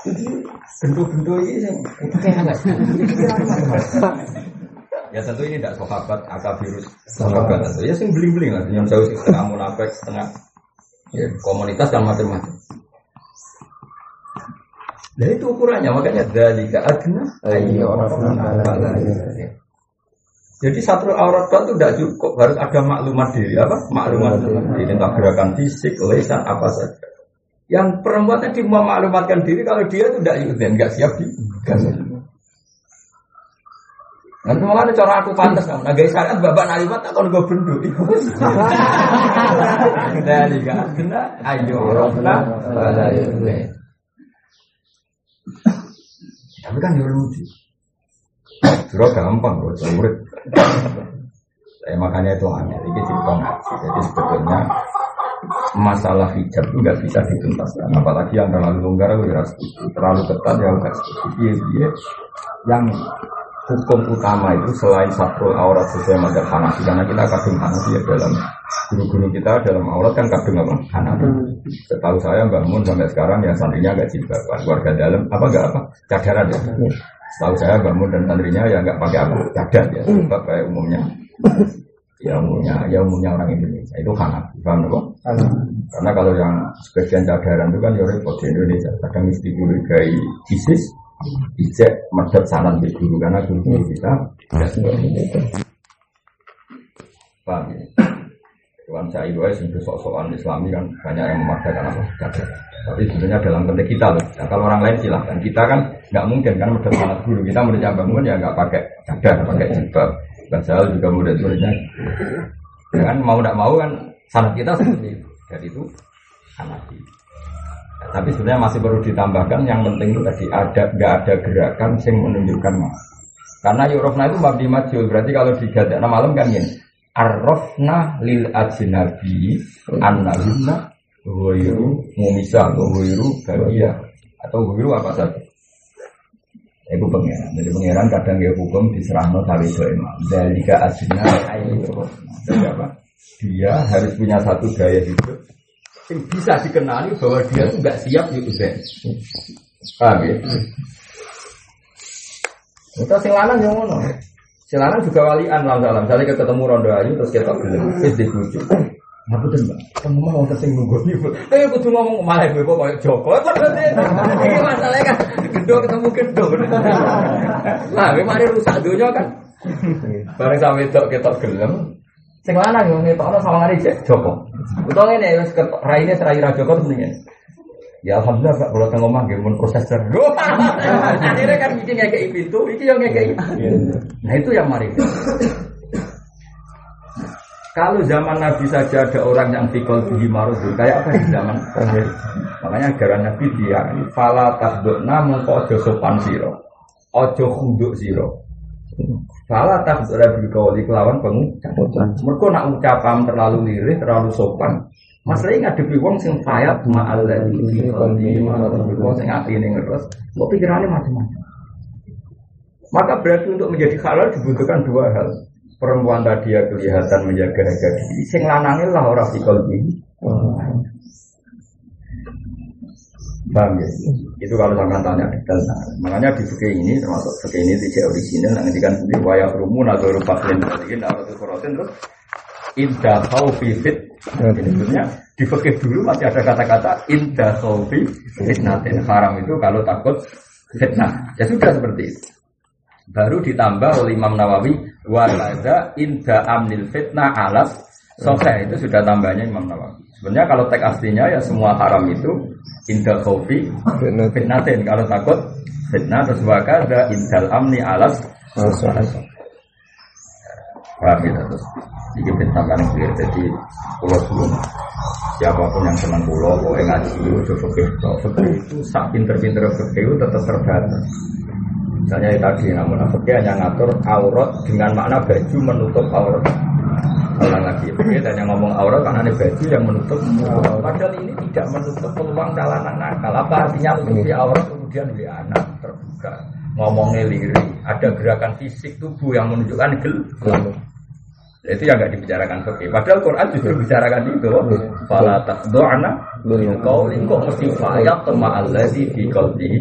Jadi bentuk-bentuk ini yang Ya tentu ini tidak sahabat akabirus. Sahabat tentu. Ya sing bling-bling lah. Yang jauh setengah munafik setengah ya, komunitas dan macam-macam. Nah itu ukurannya. Makanya adna ayo orang jadi satu aurat itu tidak cukup, harus ada maklumat diri. Apa? Maklumat diri. Tentang gerakan fisik, lesan apa saja. Yang perempuan tadi mau maklumatkan diri kalau dia itu tidak ikut dan nggak siap di Nanti malah ada cara aku pantas kan. Nah guys kan babak nalimat tak kalau gue benduk. Dari kena ayo rofna Tapi kan ya lucu. Surah gampang kok, murid. Saya makanya itu aneh, ini cerita ngaji. Jadi sebetulnya masalah hijab itu nggak bisa dituntaskan. Apalagi yang terlalu longgar, ya terlalu ketat ya nggak dia. Yang hukum utama itu selain satu aurat sesuai mazhab Hanafi karena kita kadung Hanafi ya dalam guru-guru kita dalam aurat kan kadung apa Hanafi. Setahu saya bangun sampai sekarang ya santrinya agak jilbab keluarga dalam apa enggak apa cadaran ya Setahu saya bangun dan santrinya ya nggak pakai apa, cadar ya, sebab kayak umumnya. Ya umumnya, ya umumnya orang Indonesia itu kanak, paham kok? Karena kalau yang sebagian cadaran itu kan ya repot di Indonesia. Kadang mesti guru gay ISIS, ijek medot sanan di guru karena guru guru kita. Paham ya? Tuhan saya itu aja sok-sokan Islami kan banyak yang memaksakan apa cadar. Tapi sebenarnya dalam konteks kita loh. Nah, kalau orang lain silahkan. Kita kan nggak mungkin kan medot sanat guru. Kita muridnya bangun ya nggak pakai cadar, pakai jilbab. Bahasa juga murid-muridnya. Ya kan mau tidak mau kan sanat kita seperti itu. Jadi itu hanafi. Nah, tapi sebenarnya masih perlu ditambahkan yang penting itu tadi ada nggak ada gerakan yang menunjukkan mas. Karena yurofna itu mabdi majul berarti kalau di nama malam kan ini arrofna lil ajnabi annahunna Huwiru mumisa huwiru bahagia atau huwiru apa saja. Itu pengiran. Jadi pengiran kadang dia hukum diserahno sawi emang. Dalika asina ayu Jadi apa? Dia harus punya satu gaya hidup yang bisa dikenali bahwa dia itu nggak siap di usia. Paham ya? Kita sing lanang yang ngono. Sing lanang juga walian dalam dalam. Misalnya ketemu rondo ayu terus kita bilang, wis dibujuk. Aku tuh mbak, kamu mau sing nunggu nih, eh aku tuh ngomong malah gue kok Joko, ini masalahnya kan, gede ketemu gede, lah, gue mari rusak dunia kan, bareng sama itu kita gelem, sing lanang yang ngetok sama ngari Joko, utang ini ya, raine serai raja Joko mendingan, Ya. Alhamdulillah Pak. Kalau tengok mah gimana prosesor. Akhirnya kan bikin kayak itu, itu yang kayak Nah itu yang mari. Kalau zaman Nabi saja ada orang yang tikol tinggi marudu, kayak apa di zaman Makanya gara Nabi dia fala tasdukna mengko ojo sopan siro, ojo khunduk siro. Fala tasdukna bilkawali kelawan pengucap. Mereka nak ucapam terlalu lirih, terlalu sopan. Masalah ini ngadepi wong sing fayat ma'al dari fikoli, wong sing hati ini ngeres, kok pikirannya macam-macam. Maka berarti untuk menjadi halal dibutuhkan dua hal perempuan tadi ya kelihatan menjaga harga diri sing lanangin lah orang fikol ini Bang ya? Itu kalau sampai tanya detail. Nah, makanya di fikih ini termasuk fikih ini tidak original. Nanti kan di wayah rumun atau rupatin kalian atau korotin terus indah fit. Jadi sebenarnya di fikih dulu masih ada kata-kata indah fit fitnatin haram itu kalau takut fitnah. Ya sudah seperti itu. Baru ditambah oleh Imam Nawawi walaza inda amnil fitnah alas. Sokhe itu sudah tambahnya Imam Nawawi. Sebenarnya kalau teks aslinya ya semua haram itu inda khawfi fitnatin. kalau takut fitnah terus wakada indal amni alas. Paham ya terus? Ini kan clear Jadi pulau sebelum Siapa pun yang senang pulau Pokoknya ngaji itu Fakir itu Sak pinter-pinter fakir itu tetap terbatas Misalnya tadi namun munafik hanya ngatur aurat dengan makna baju menutup aurat. Kalau lagi, dan yang ngomong aurat karena ini baju yang menutup. Padahal ini tidak menutup peluang calanan nakal. Apa artinya menutupi aurat kemudian beli anak terbuka. Ngomongnya lirik, ada gerakan fisik tubuh yang menunjukkan gel. Itu yang nggak dibicarakan fikih. Padahal Quran justru bicarakan itu. Fala tasdu'na bil qauli kok mesti fayat tema allazi fi qalbihi.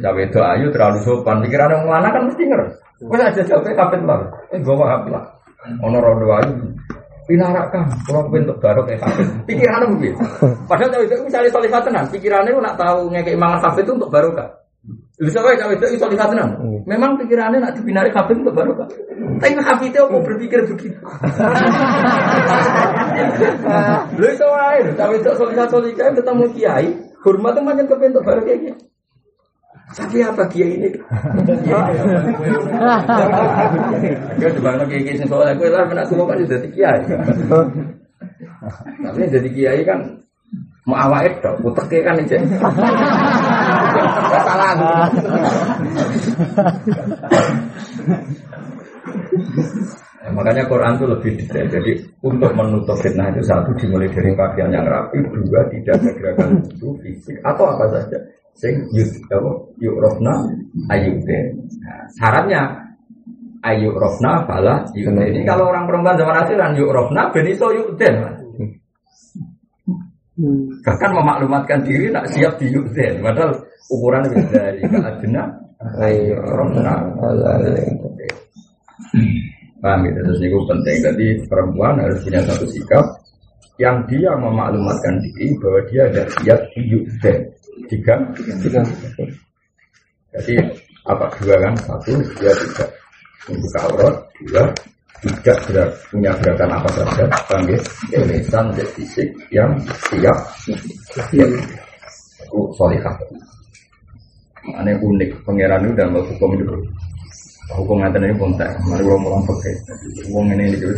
Cawe itu ayu terlalu sopan. Pikiran yang mana kan mesti ngerti. Wes aja sampai kapit lah. Eh gua apa lah. Ono rondo ayu. Pinarakan, kalau bentuk baru kayak kafe. Pikirannya mungkin. Padahal kalau itu misalnya tenan, pikirannya nak tahu ngekei mangan kafe itu untuk barokah. Bisa wae cawe itu iso lihat tenan. Memang pikirannya nak dibinari kafe untuk barokah. Tapi Habib itu mau berpikir begitu. Lu itu wae, tapi itu solika solika ketemu kiai, hormat tuh macam kebentuk baru kayak gitu. Tapi apa kiai ini? Gue coba lagi kiai kiai soalnya gue lah menak semua kan jadi kiai. Tapi jadi kiai kan mau awal itu, utek kan aja. Salah. Ya, makanya Quran itu lebih detail. Jadi untuk menutup fitnah itu satu dimulai dari pakaian yang rapi, dua tidak ada gerakan itu fisik atau apa saja. Sing yuk apa yuk rofna ayude. Nah, syaratnya ayuk rofna bala. Ini kalau orang perempuan zaman akhiran yuk rofna beniso yuk den. Bahkan memaklumatkan diri tak siap di yuk den. Padahal ukuran dari keadina Rofna Paham gitu, terus itu penting. Jadi perempuan harus punya satu sikap Yang dia memaklumatkan diri Bahwa dia ada siap dan Tiga Tiga Jadi apa? Dua kan? Satu, dia tidak membuka aurat. Dua, tidak berat, punya gerakan apa saja panggil lisan dan fisik yang siap. Siap. Itu solihah aneh unik pangeran itu dalam hukum itu hukum yang ini pun tak mari orang orang pakai hukum ini itu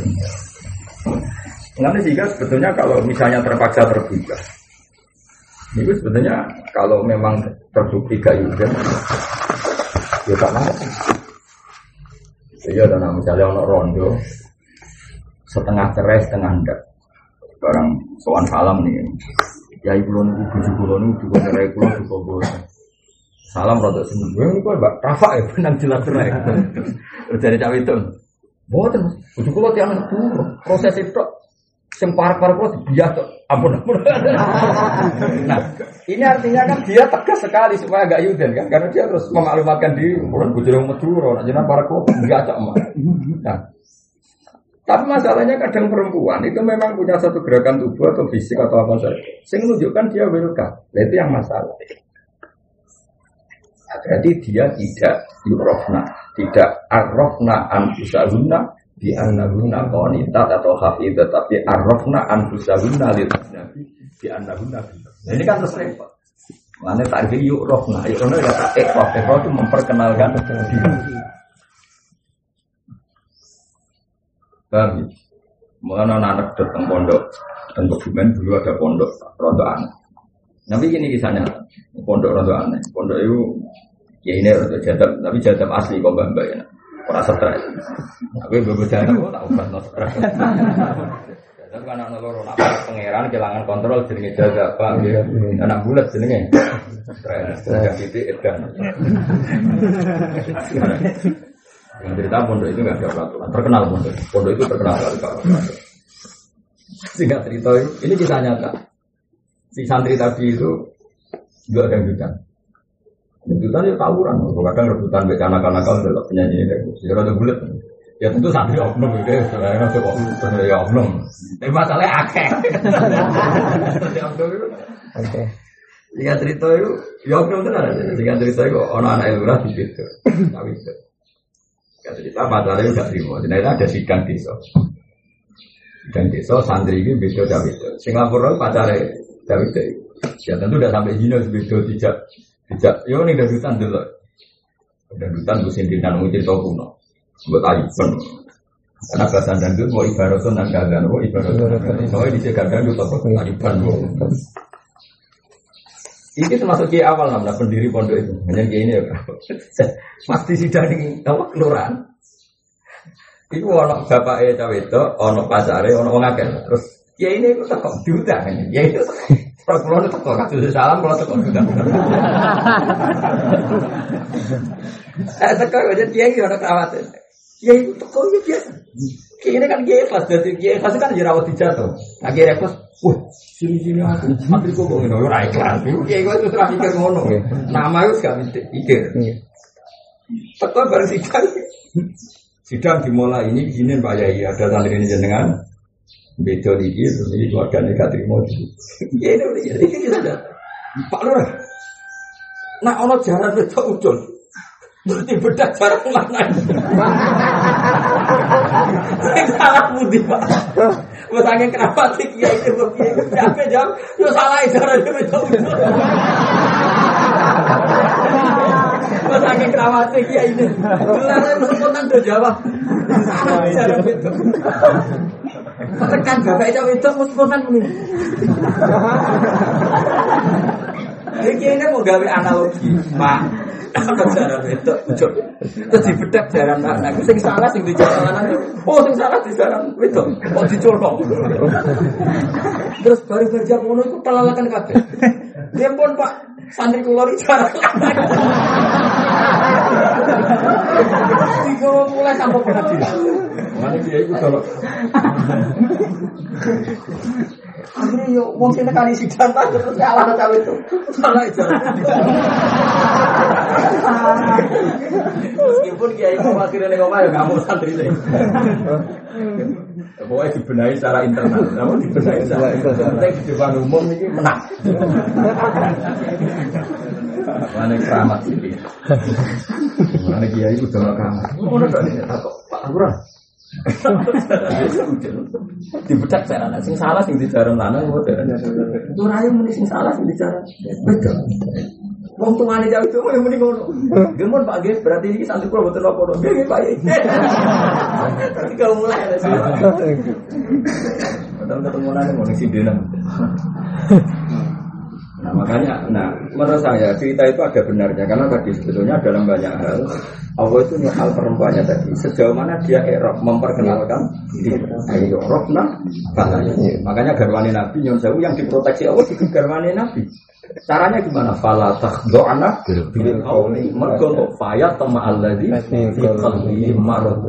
nanti jika sebetulnya kalau misalnya terpaksa terbuka itu sebetulnya kalau memang terbukti gak juga ya tak Iya, dan misalnya ono rondo setengah cerai setengah enggak. Barang soal salam nih. Ya ibu lo nunggu bujuk lo nunggu juga cerai kulo juga. Salam rodo sini. Gue kok mbak Rafa ya benang jelas cerai. Jadi cawe itu. Boten, bujuk kulo tiang proses itu Sing parek-parek kok biasa ampun ampun. nah, ini artinya kan dia tegas sekali supaya agak yuden kan karena dia terus memaklumatkan diri bulan bujur Madura nak jenengan parek kok biasa mah. Nah, tapi masalahnya kadang perempuan itu memang punya satu gerakan tubuh atau fisik atau apa saja. Sing menunjukkan dia welcome. Nah, itu yang masalah. Berarti dia tidak yurofna, tidak arrofna anfusahunna di annahunna qanitat atau hafidat tapi arrafna anfusahunna lil di annahunna nah, ini kan terus repot Mana tak yuk rohna, yuk rohna ya tak ekor, ekor itu memperkenalkan diri. Ya? Mengenai anak datang pondok, dan dokumen dulu ada pondok, rontok aneh. Tapi gini kisahnya, pondok rontok aneh. Pondok itu, ya ini rontok jadab, tapi jadab asli kok mbak mbak ya. Ora stres. Aku bobo jalan kok tak ubah no stres. Dan kan anak loro nak pangeran kehilangan kontrol jenenge jaga apa ya. Anak bulat jenenge. Stres. Yang titik edan. Yang cerita pondok itu nggak ada peraturan. Terkenal pondok. Pondok itu terkenal kali kalau Singkat cerita ini kisah nyata. Si santri tadi itu juga ada yang hujan. Rebutan ya tawuran, kadang rebutan beca anak-anak kalau tetap penyanyi ini, ya rada bulat. Ya tentu santri oknum gitu, saya nggak coba ya oknum. Tapi masalahnya akeh. Oke. Jika cerita itu, ya oknum itu ada. Jika cerita itu, orang anak lurah di situ, tapi itu. Jika cerita pacarnya udah terima, ternyata ada sidang desa. Dan desa santri ini beda David. Singapura pacarnya David. Ya tentu udah sampai Jino beda tidak tidak, yo nih dadutan dulu. Dadutan gue sendiri dan ngujir tau kuno. Buat ayuban. Karena bahasa dandut mau ibaratun dan gagan, mau ibaratun. Soalnya di jaga dandut apa ayuban. Ini termasuk kiai awal namanya pendiri pondok itu. Hanya kiai ini ya. Pasti sidang ini apa kelurahan. Iku ono bapak e cawe itu, ono pasare, ono wong akeh. Terus kiai ini kok kok diundang. Ya itu kalau pulau itu kok kasih salam kalau teko sudah. Eh teko aja dia gitu ada kerawat. Ya itu teko ya biasa. Kayaknya kan dia kelas jadi dia kelas kan jerawat dijatuh. Nah dia kelas, wah sini sini aku mati kok ngomong ini orang kelas. Dia itu terus mikir ngono. Nama itu gak mikir. Teko bareng sidang. Sidang dimulai ini izinin Pak Yai ada santri ini jenengan Beda di gitu, ini keluarga ini gak terima Ya ini udah jadi kita ada. Pak Lurah, nah ono jalan beda ucul. Berarti beda jarak mana? Saya salah budi pak. Bertanya kenapa sih kiai itu kiai siapa jawab? Salah jarak beda ucul. Bertanya kenapa sih kiai ini? Benar lu spontan tuh jawab. Salah jarak beda. Tekan bapak itu itu mus-musan ini. Jadi ini mau gawe analogi, Pak. Apa cara itu? Terus dibedak jaran. Aku sing salah sing di jalan Oh, sing salah di jalan itu. Oh, dicolong. Terus baru kerja ngono itu telalakan kabeh. Dia pun Pak, santri kulor itu jarak. Tiga mulai sampai pengadilan. Mana dia itu kalau Akhirnya yo wong sing nekani sidang tak terus cawe itu. Salah itu. Meskipun kiai itu akhirnya ning omah ya kamu santri sih. Pokoknya dibenahi secara internal. Namun dibenahi secara internal. Penting di depan umum ini menang. Mana keramat sih. Mana kiai itu udah keramat. Mana gak nih takut Pak Lurah. Dibedak saya anak sing salah sing dijarem lanang kok Itu rayu muni sing salah sing dijarem. Betul. Wong tungane jauh itu yang mending ngono. Gemon Pak Ges berarti ini santri kula boten apa Nggih Pak. Tapi kalau mulai ada sih. Padahal ketemu nang mau ngisi dina. Nah makanya, nah menurut saya cerita itu ada benarnya karena tadi sebetulnya dalam banyak hal Allah itu hal perempuannya tadi sejauh mana dia erok memperkenalkan diri. Ayo nah katanya. Makanya garwani Nabi nyon sewu yang diproteksi Allah itu garwani Nabi. Caranya gimana? Fala takhdo'ana bil qawli mergo fayat tama alladzi fi qalbi marad.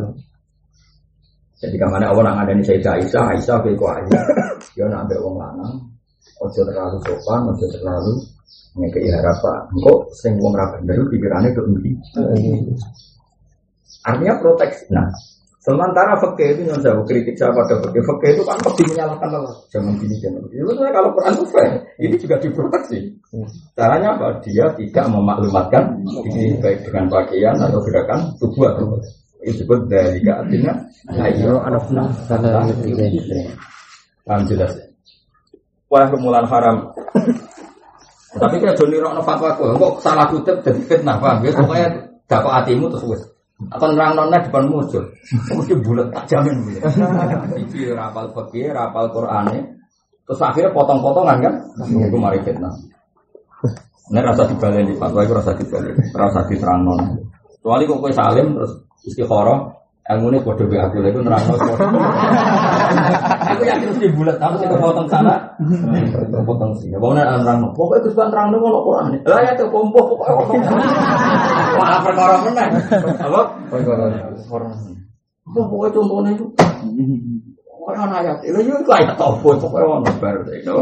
Jadi ke mana Allah nak ada ini Sayyidah Aisyah, Aisyah kok Aisyah, dia nak ambil uang lanang, ojo terlalu sopan, ojo terlalu ngekei harapan. Kok sing wong ra bener pikirannya ke endi? Artinya proteksi. Nah, sementara fakih itu yang jauh kritik saya pada fakih. Fakih itu kan lebih menyalahkan Allah. Jangan gini, jangan begini. Itu kalau Quran itu fair. Ini juga diproteksi. Caranya apa? Dia tidak memaklumatkan ini baik dengan pakaian atau gerakan tubuh atau itu disebut dari artinya ayo anak Paham jelas Wah rumulan haram tapi kayak Joni Rokno fatwa kok, kok salah kutip jadi fitnah, paham ya? Pokoknya dapat hatimu terus wes. Akan nerang nona depan muncul, mesti bulat tak jamin. Iki rapal fakir, rapal Quran terus akhirnya potong-potongan kan? Itu mari fitnah. Ini rasa dibalik fatwa itu rasa dibalik, rasa diterang nona. Kecuali kok kue salim terus istikharah, ilmu ini kode aku lagi nerang nona. Aku yakin mesti bulat, sih kepotong sana, kepotong sih. Pokoknya nerang nona. Pokoknya itu kan nerang nona kalau Quran. Lah ya tuh kompo pokoknya. Wah perkara menang. Apa? Perkara. Pokoknya contohnya itu. Orang ayat, itu juga ayat apa? Pokoknya orang baru itu.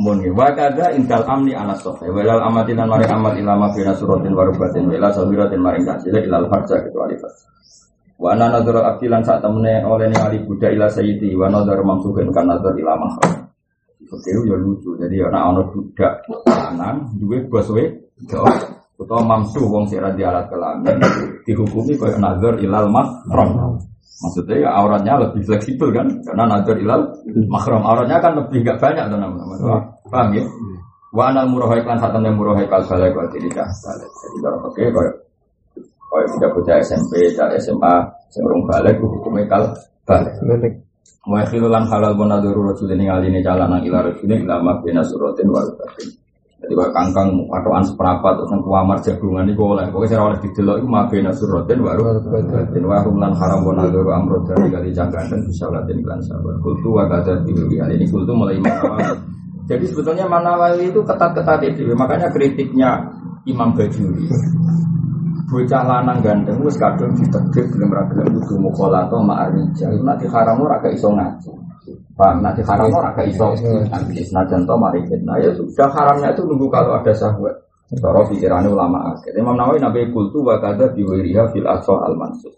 Mun wa kada intal amni ala sofa walal amatin mari amat ilama bina suratin warubatin wala sawiratin maring kasile ilal harja kecuali fas. Wa ana nadhara aqilan saat temene oleh ningali budak ila sayyidi wa nadhara mamsukin kan nadhar ila mahram. Oke, ya lucu. Jadi ana ana budak lanang duwe bos we utawa mamsu wong sing ra alat kelamin dihukumi kaya nazar ilal mahram. Maksudnya ya auratnya lebih fleksibel kan, karena nazar ilal mahram auratnya kan lebih gak banyak tuh nama-nama. Paham ya? Wa anal murahai kan saat temen murahai kal balik wa balik. Jadi kalau oke kayak kayak tidak bocah SMP, cah SMA, sebelum balik hukumnya kal balik. Wa khilulan halal bonaduru rasul ini ngali ini jalan nang ilar rasul ini lama bina suratin wa jadi kalau kangkang patokan seperempat terus yang kuamar jagungan itu oleh. Pokoknya saya oleh didelok itu mabena suratin baru dan wahum lan haram bonadoro amrod dari kali bisa latin iklan sabar kultu wa kata kali ini kultu mulai jadi sebetulnya Manawawi itu ketat-ketat itu makanya kritiknya Imam Bajuri bocah lanang ganteng wis kadung ditegek gelem ra gelem kudu mukhalata ma'arija itu nanti haram ora gak iso ngaji. Paham, nanti haram ora gak iso senajan to mari fitnah. Ya sudah haramnya itu nunggu kalau ada syahwat Cara pikirannya ulama akhir Imam Nawawi nabi kultu wa kada fil asal al mansur.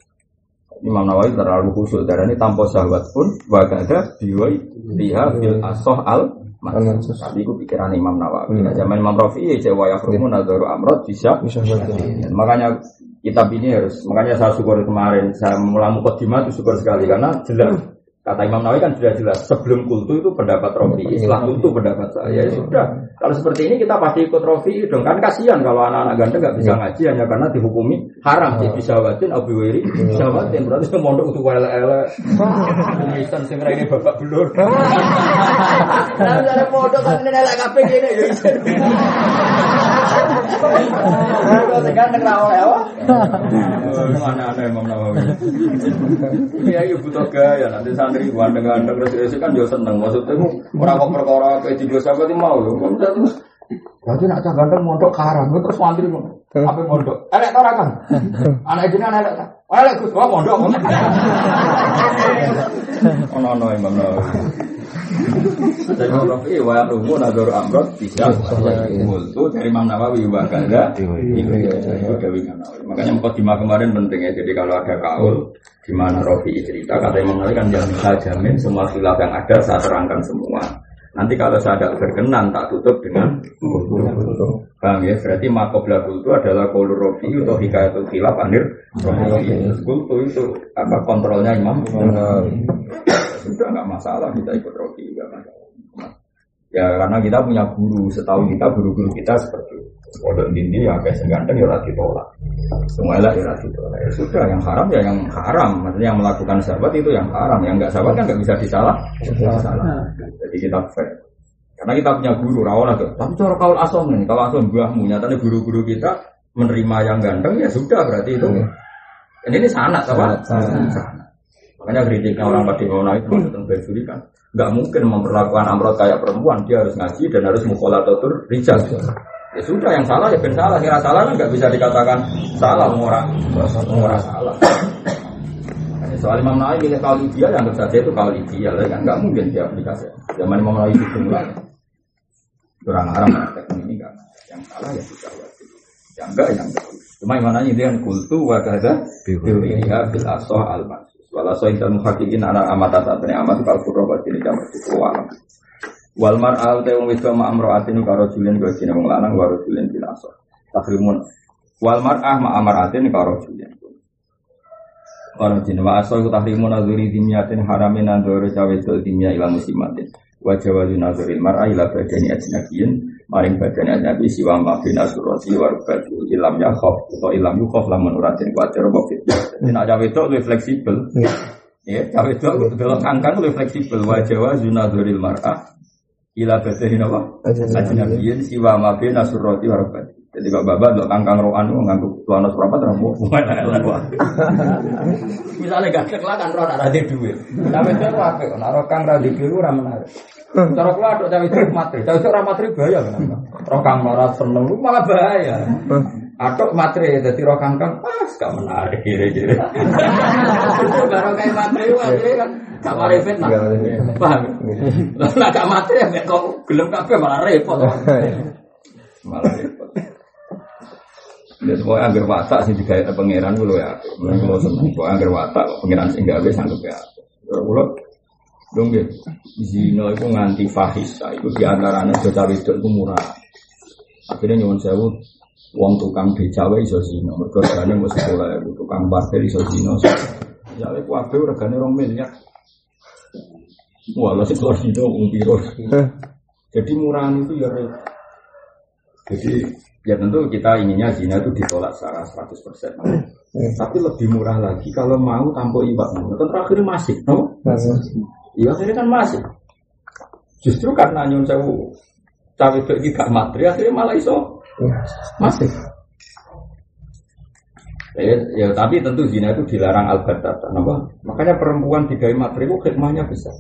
Imam Nawawi terlalu khusus karena ini tanpa syahwat pun wa kada fil asal al Tapi itu pikiran Imam Nawawi. Nah zaman Imam Rafi ya jawa ya krumu nadaru amrod bisa. Makanya kitab ini harus Makanya saya syukur kemarin Saya mulai mukadimah itu syukur sekali Karena jelas Kata Imam Nawawi kan sudah jelas sebelum kultu itu pendapat Rofi, setelah kultu pendapat saya ya sudah. Kalau seperti ini kita pasti ikut Rofi dong. Kan kasihan kalau anak-anak ganteng nggak bisa ngaji hanya karena dihukumi. Haram jadi bisa watin abu wiri bisa watin berarti mondok untuk wala ele kumisan sing ini bapak belur. Nah dari mondok kan ini elek kafe gini ya. Ganteng ra oleh? Mana ada Imam Nawawi. Ya ibu butuh gaya nanti santri gandeng-gandeng terus kan yo seneng maksudnya ora kok perkara kayak di dosa kok mau yo. Berarti nak cah ganteng mondok karam terus santri Apa mondok? Elek ora kan? Anak jenengan elek ta? Elek Gus, mondok. Ono ono Imam Nawawi. Dari Imam Nawawi wa rumu nador amrot bisa multu dari Imam Nawawi wa kada Nawawi. Makanya kemarin penting ya. Jadi kalau ada kaul di mana Rofi cerita kata Imam Nawawi kan jangan bisa jamin semua khilaf yang ada saya terangkan semua. Nanti kalau saya tidak berkenan tak tutup dengan Bang ya, berarti makobla kultu adalah kolur rofi atau hikayatul khilaf anir kultu itu apa kontrolnya imam? Sudah nggak masalah kita ikut rofi nggak masalah. Ya karena kita punya guru setahu kita guru-guru kita seperti itu Pondok dindi yang kayak seganteng ya rati tolak. Semuanya ya rati tolak. Ya sudah yang haram ya yang haram. Maksudnya yang melakukan sahabat itu yang haram. Yang nggak sahabat kan nggak bisa disalah. Salah. Jadi kita fair. Karena kita punya guru rawon tuh tapi cara kau asom nih kalau asom buahmu. Nyatanya guru-guru kita menerima yang ganteng ya sudah berarti itu. Dan ini sanat apa? Sanat makanya kritiknya orang pada mau itu tentang bersuri kan. Nggak mungkin memperlakukan amrot kayak perempuan. Dia harus ngaji dan harus mukolatur rijal Ya sudah yang salah ya ben salah, kira salah kan nggak bisa dikatakan salah murah, murah salah. Soal Imam Nawawi milih kali dia yang saja itu kali dia lah kan nggak mungkin dia aplikasi. Zaman Imam Nawawi itu mulai kurang haram praktek ini enggak. Yang salah ya sudah wajib. Yang enggak yang enggak. Cuma Imam Nawawi dia kultu wa kada biwiriha bil asoh al mansus. Walaso intal muhakikin anak amat atat amat kalau pura pasti ini jamur itu Wal mar'al te wong wedok ma amraatin karo julen go jeneng wong lanang karo julen bilaso. Takrimun. Wal mar'ah ma amraatin karo julen. Karo jeneng wa aso iku takrimun azuri dimiyatin haramin andoro cawe dol dimya ila muslimatin. Wa jawazu nazaril mar'a ila badani ajnabiyin maring badani ajnabi siwa ma bin asurati wa rubati ilam ya khof atau ilam yu khof lamun uratin kuatir apa fitnah. Nek cawe dol lebih fleksibel. Ya, cawe dol delok kangkang lebih fleksibel wa jawazu nazaril mar'a ila badani apa? Ajnabiyin siwa mabe nasurroti warabati. Jadi kok bapak dok kangkang roan nganggu tuan seberapa terus Misalnya gak kek lah kan roh ada di duit. Tapi itu apa? Naro kang radi biru ramenar. Cara kula dok cawe itu matri, cawe itu matri bahaya kenapa? Roh kang marah seneng malah bahaya. Atok matri jadi roh kangkang pas gak menarik kira-kira. Baru kayak matri wah kan Gak mari fitnah. Paham? Lah gak mati ya kok gelem kabeh malah repot. Malah repot. Ya semua agar watak sih digawe pangeran kulo ya. Kulo seneng kok agar watak pangeran sing gawe sanggup ya. Kulo dong. Zino itu nganti fahis, itu di antaranya jota wedok itu murah. Akhirnya nyuwun sewu Wong tukang becawe iso zino, mergo mau sekolah ya, tukang parkir iso zino. Ya lek kuwabe regane 2 miliar. Wah, sih keluar itu umpiro. Jadi murahan itu ya jadi ya tentu kita inginnya zina itu ditolak secara 100%. Tapi lebih murah lagi kalau mau tanpa iwak. Kan terakhir masih, no? Iya akhirnya kan masih. Justru karena nyun sewu cawe itu gak materi akhirnya malah iso masih. Ya, ya, tapi tentu zina itu dilarang albatata. Kenapa? Makanya perempuan digawe materi itu hikmahnya besar.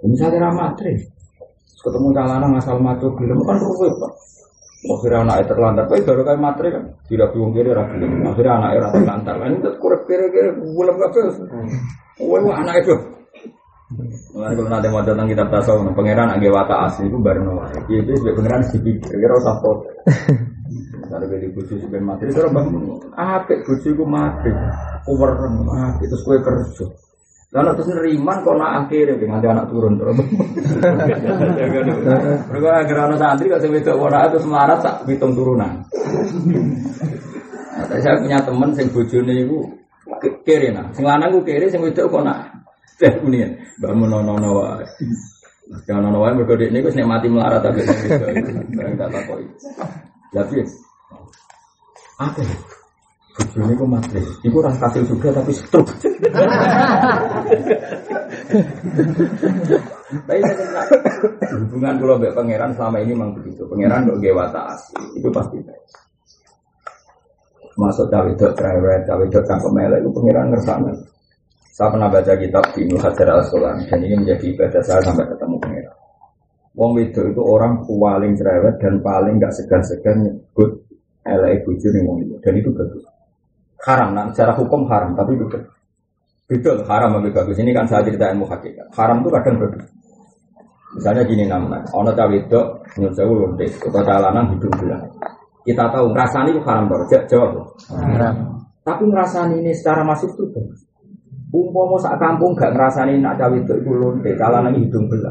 Misalnya ramatri, ketemu calana ngasal matu gelem kan ruwet pak. Akhirnya anak itu terlantar, tapi baru kayak materi kan tidak bingung kiri rapi. Akhirnya anak itu terlantar, kan itu kurang kiri kiri bulan kafe. Wah anak itu. Mulai kalau nanti mau datang kitab tasawuf, pangeran agak wata asli itu baru nawa. Itu sebagai pangeran sipik, kira usah pot. Kalau beli bucu sebagai materi, terus bang, apa bucu itu materi, over, itu kue kerja. Lalu terus neriman kok nak akhirnya dengan anak turun terus. Mereka agar anak santri kalau saya itu orang itu semarat tak hitung turunan. Nah, saya punya teman sing bojone iku kiri nah, sing lanang ku kiri, sing wedok kok nak teh ini, mbak menono wae. Jangan nono wae mergo ini wis nek mati melarat tapi barang tak takoki. Tapi apa? Bojone ku matre. Iku ora kasil juga tapi stroke. Tapi hubungan pulau mbek pangeran selama ini memang begitu. Pangeran kok gawe watak asli, itu pasti baik. Masuk cawe dok cerewet, cawe dok melek itu pangeran ngersana. Saya pernah baca kitab di Hajar al dan ini menjadi ibadah saya sampai ketemu pangeran. Wong wedok itu orang paling cerewet dan paling gak segan-segan nyebut elek bojone wong liya dan itu bagus. Haram, nah, secara hukum haram, tapi bagus. Beda haram lebih bagus. Ini kan saya cerita ilmu hakikat. Haram itu kadang bagus. Misalnya gini namanya, ono cawe itu nyuruh jauh lonte, atau calanan hidung belah. Kita tahu ngerasani itu haram baru, jawab. Haram. Tapi ngerasani ini secara masif itu bagus. Umpama sak kampung gak ngerasani nak cawe itu itu lonte, calanan hidung belah.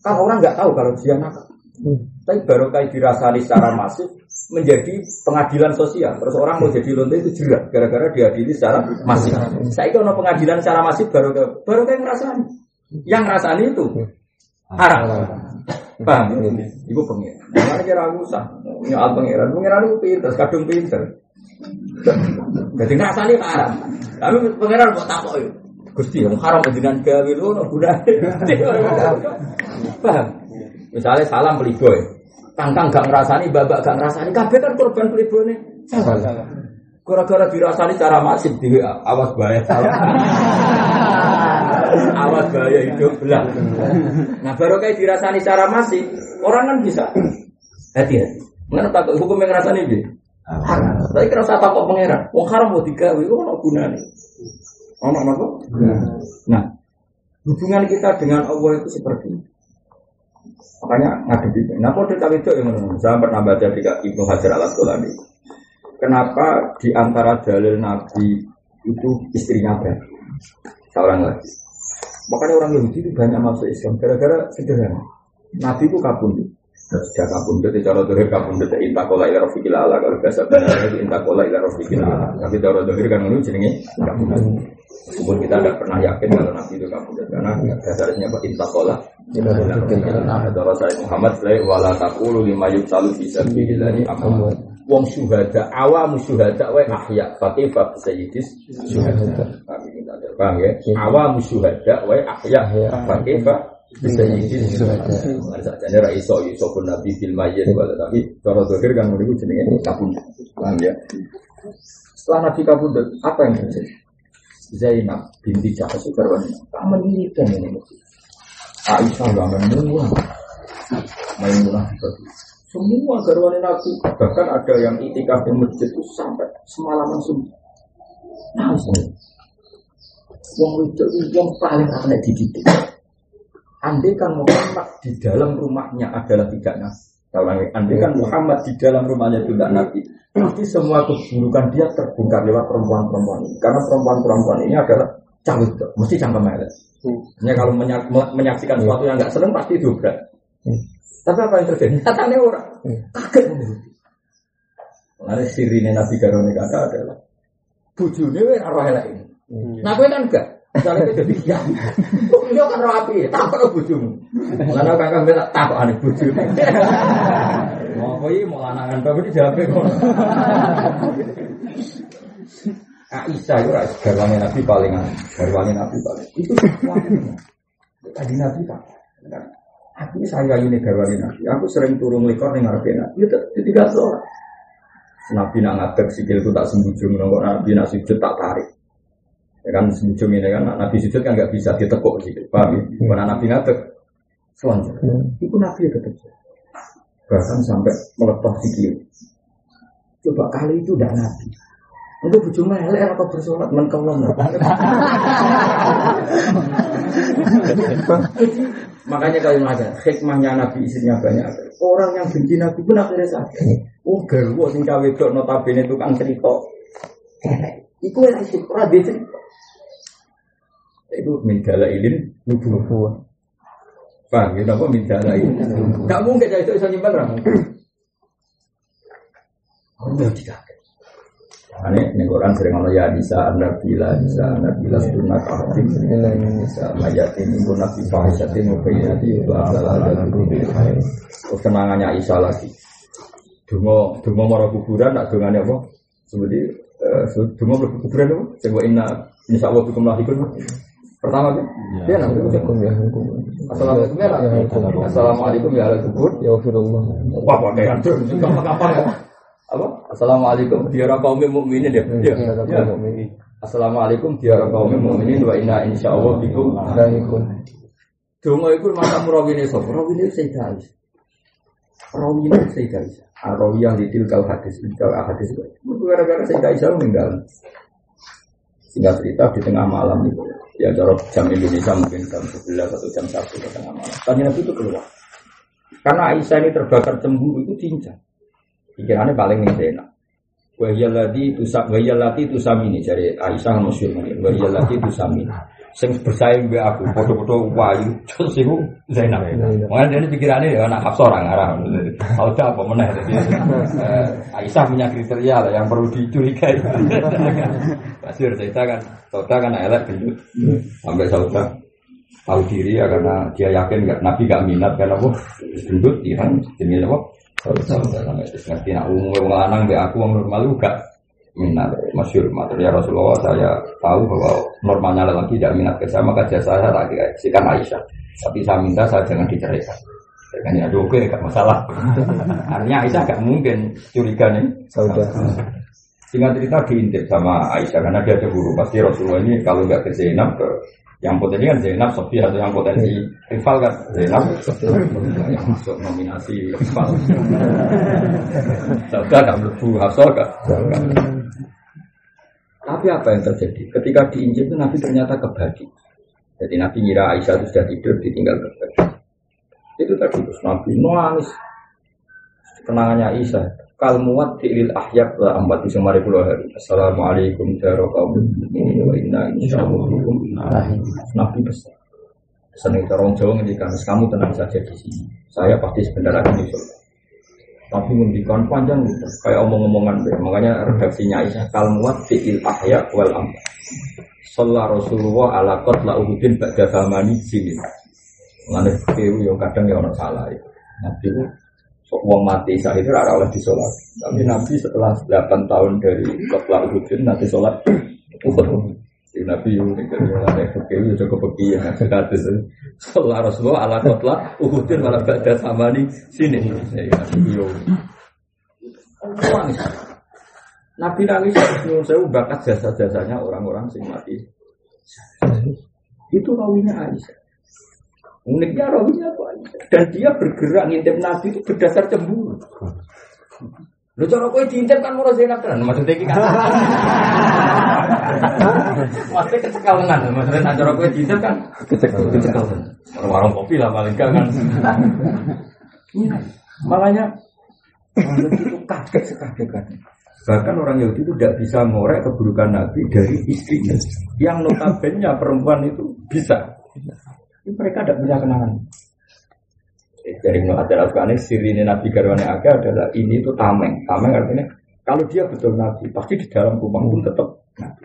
Kan orang nggak tahu kalau dia nakal. Tapi baru kayak dirasani secara masif menjadi pengadilan sosial. Terus orang mau jadi lonte itu jelas gara-gara diadili secara masif. Saya itu pengadilan secara masif baru baru kayak ngerasani. Yang ngerasani itu haram. Paham? Ibu pengiran. Mana kira aku sah? Nyal pengiran. Pengiran itu pinter, kadung pinter. Jadi ngerasani haram. Lalu pengiran buat takut itu. Gusti, yang haram dengan gawe lu, no Paham? Misalnya salam playboy. Kangkang gak ngerasani, babak gak ngerasani. Kabeh kan korban playboy nih. Gara-gara dirasani cara masif di awas bahaya salah. awas bahaya hidup belah. Nah baru kayak dirasani cara masif, orang kan bisa hati-hati. Mengenai takut hukum yang ngerasani dia. Tapi kerasa takut pangeran. Wong haram mau digawe, ono gunane. Ono apa? Nah, hubungan kita dengan Allah itu seperti ini. Makanya ngadepi. Nah, kode cawe itu yang saya pernah baca di Ibnu Hajar al Asqalani. Kenapa di antara dalil Nabi itu istrinya berarti seorang lagi. Makanya orang Yahudi itu banyak masuk Islam gara-gara sederhana. Nabi itu kabundut. Sudah kabundut, di cara dohir kabundut inta kola ila rofiqil ala kalau biasa benar itu inta kola ila rofiqil ala. Tapi cara dohir kan menurut jenenge kabundut. Kita tidak pernah yakin kalau Nabi itu kabundut karena dasarnya apa inta kola. Cara saya Muhammad saya wala takulu lima yuk salu bisa bihilahi amal wong syuhada awam syuhada wa ahya fakih fa sayyidis syuhada. Paham ya? Awam syuhada wa ahya fakih fa sayyidis syuhada. Sajane ra iso iso pun nabi fil mayyit wala tapi cara zahir kan niku jenenge kabun paham ya? Setelah nabi kabun apa yang terjadi? Zainab binti Jahas Sukarwan tak menirikan ini Aisyah gak menemukan Maimunah semua garwane Nabi, bahkan ada yang itikaf di masjid itu sampai semalaman sunyi. Nah, semua. Wong itu yang paling aneh dididik. Andai kan Muhammad di dalam rumahnya adalah tidak nabi. Andai kan Muhammad di dalam rumahnya tidak nabi, pasti semua keburukan dia terbongkar lewat perempuan-perempuan ini. Karena perempuan-perempuan ini adalah cawe mesti cangkem elek. Hanya kalau menyaksikan sesuatu yang nggak seneng pasti dobrak. Tapi apa yang terjadi? Nyatanya orang hmm. kaget menuruti. Lalu sirine Nabi Garone kata adalah bujune wis arwah elek ini. Hmm. Nah, kowe kan enggak. Misalnya kowe jadi ya. Iya kan rapi, tak kok bojomu. Lalu kakak tak tak aneh bojone. Mau kowe mau lanangan tapi dijawab kok. Aisyah itu garwane Nabi paling garwane Nabi paling itu tadi Nabi pak Aku saya ini garwani nabi. Aku sering turun lekor nih ngarepe nabi. Itu tidak sholat. Nabi nak ngadeg sikil itu tak sembujung, nongko nabi nak sujud tak tarik. Ya kan sembujung ini kan nabi sujud kan nggak bisa ditekuk gitu. Paham? Ya? Mana nabi ngadeg selanjut. Itu nabi ya tetap bahkan sampai melepas sikil. Coba kali itu tidak nabi. Untuk bujuk melek apa bersolat mengkawam. Makanya kalau aja hikmahnya Nabi istrinya banyak. Orang yang benci Nabi pun akhirnya sakit. Oh garwo sing cawe dok notabene tukang cerita. Iku yang sih ora dia cerita. Itu mindala ilin nubuwah. Paham ya? Apa mindala ilin? Gak mungkin jadi itu bisa nyimpan orang. Oh, tidak. Ane nih Quran sering ngomong ya bisa anda bila bisa anda bila sunna kahfim bisa mayatin ibu nabi fahisatin mubayyati itu adalah ada Terus kenangannya Isa lagi. Dungo dungo mara kuburan nak dungane apa? Seperti dungo mara kuburan apa? Coba inna insya Allah bikum lahikun. Pertama kan? Ya, nanti ya. Assalamualaikum ya. Assalamualaikum ya ala kubur. Ya Allah. Wah, pakai anjur. Kapan-kapan ya apa? Assalamualaikum dia kaum mukminin ya. Ya. ya. Assalamualaikum dia kaum mukminin wa inna insyaallah bikum lahiqun. Donga iku mata murawine sapa? Murawine Sayyidah Aisyah. Rawiyah Sayyidah Aisyah. Rawiyah lidil kal hadis, kal hadis itu. Gara-gara Sayyidah Aisyah meninggal. Singkat cerita di tengah malam itu, ya cara jam Indonesia mungkin jam 11 atau jam 1 ke tengah malam. Tadi Nabi itu keluar. Karena Aisyah ini terbakar cemburu itu cincang. Pikirannya paling enak. Wahiyalati tusak wahiyalati tusamini dari Aisyah masyhur ini. Wahiyalati tusamini sing bersaing mbek aku foto-foto wayu terus iku Zainab. Makanya dia pikirannya ya anak Hafsah orang arah. Sauda apa meneh jadi eh, Aisyah punya kriteria lah yang perlu dicurigai. Pasti cerita kan Sauda kan elek gendut. Sampai Sauda tahu diri ya karena dia yakin gak Nabi gak minat karena apa gendut Iran jenis apa Sauda sampai ngerti nak umum lanang be aku wong normal gak minat masyur materi Rasulullah saya tahu bahwa normalnya lelaki tidak minat ke saya maka jasa saya tak dikasihkan Aisyah. Tapi saya minta saya jangan diceraikan. Kan ya oke gak masalah. Artinya Aisyah gak mungkin curiga nih. Saudara. Sehingga cerita diintip sama Aisyah karena dia cemburu pasti Rasulullah ini kalau nggak ke Zainab ke yang potensi kan Zainab Sofia atau yang potensi rival kan Zainab yang masuk nominasi rival Saudara gak Hafsah gak tapi apa yang terjadi? Ketika diinjil itu Nabi ternyata kebagi. Jadi Nabi ngira Aisyah itu sudah tidur, ditinggal kebagi. Itu tadi terus Nabi nangis. Kenangannya Aisyah. Kal muat diilil ahyak wa di semari pulau hari. Assalamualaikum warahmatullahi wabarakatuh. Nabi besar. Seneng orang Jawa ngendikan, kamu tenang saja di sini. Saya pasti sebentar lagi nyusul. Tapi ngendikan panjang gitu, kayak omong-omongan deh. Makanya redaksinya Aisyah kalmuat fi'il ahya wal am. Sallallahu Rasulullah ala qatla uhudin ba'da zamani sini. Mengenai fikir yang kadang ya orang salah ya. Nabi wong mati sah itu ada oleh disolat. Tapi Nabi setelah 8 tahun dari qatla uhudin nanti sholat Uhud. Si Nabi yang ada fikir itu cukup pergi yang ada Sallallahu Rasulullah ala qatla Uhudin malah ba'da zamani sini. Ya Nabi Nangis. Nabi nangis nyuwun sewu bakat jasa-jasanya orang-orang sing mati. Itu rawinya Aisyah. Uniknya rawinya apa. Dan dia bergerak ngintip Nabi itu berdasar cemburu. Lu cara kowe diintip kan murah Zainab kan maksudnya iki kan. Maksudnya kecekalengan, maksudnya nak cara kowe diintip kan kecekalengan. Warung kopi lah paling gak kan. Iya. Makanya itu kaget sekaget Bahkan orang Yahudi itu tidak bisa ngorek keburukan Nabi dari istrinya. Yang notabene perempuan itu bisa. Ini mereka tidak punya kenangan. Eh, dari Ibnu Hajar Asqalani sirine Nabi Garwane Aga adalah ini itu tameng. Tameng artinya kalau dia betul Nabi, pasti di dalam rumah pun tetap Nabi.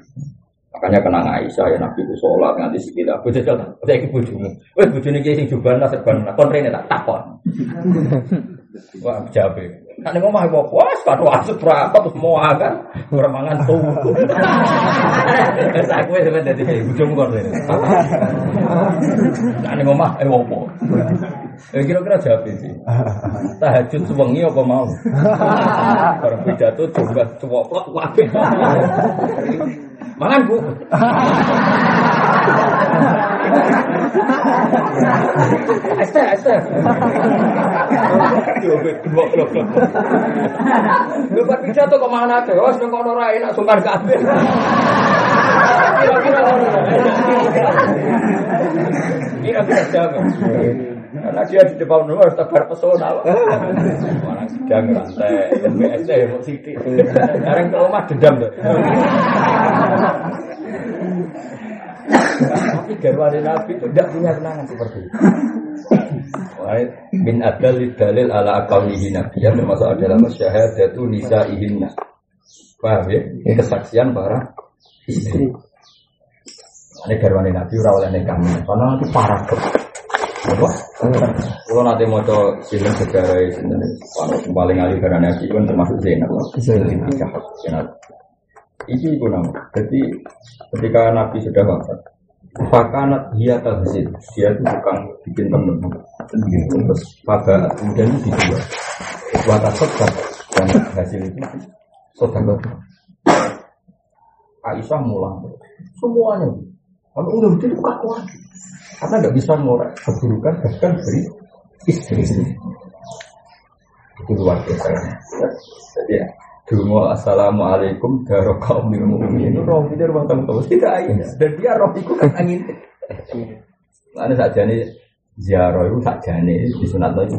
Makanya kenang Aisyah ya Nabi itu sholat nganti sekitar. Bojo jal, saya ikut bojomu. Wes bojone kiai sing jubahan lah serban lah. Kontrene tak takon. Wah, jabe. Nak ning omah kok wah sepatu asuk berapa terus mau akan ora mangan tuh. Saya kowe sampe dadi bojomu kok. Ning omah eh opo. Ya kira-kira jawab sih. Tahajud sewengi apa mau? Barang pidato coba cowok kok. Mangan bu. Este, este. Lepas pidato kok mana ada? Oh, seneng kono ra enak sungkan kabeh. Kira-kira Kira-kira. Karena dia di depan rumah harus tebar pesona. Orang sedang rantai, MBSC mau sidik. Sekarang ke rumah dendam tuh. Tapi garwane Nabi itu tidak punya kenangan seperti itu. Min adal dalil ala akaulihi Nabi yang termasuk adalah syahadatu nisaihinna. Paham ya? Kesaksian para istri. Ini garwane Nabi ora oleh nikah karena nanti parah tuh. Apa? Kalau nanti mau coba film sejarah ini, paling ahli karena Nabi kan termasuk Zainab. Zainab. Ini pun nama. Jadi ketika Nabi sudah wafat, Fakanat dia tazid, dia itu tukang bikin temen. Terus pada kemudian itu dijual. Buat sodak dan hasil itu sodak. Aisyah mulang semuanya. Kalau udah begitu kaku lagi, karena nggak bisa ngorek keburukan bahkan dari istri. itu luar biasa. Jadi ya, Dungo assalamualaikum daro kaum mukminin. Itu roh itu ruang tamu tidak aja. Dan dia roh itu kan angin. Mana saja nih ziarah itu saja nih di sunat itu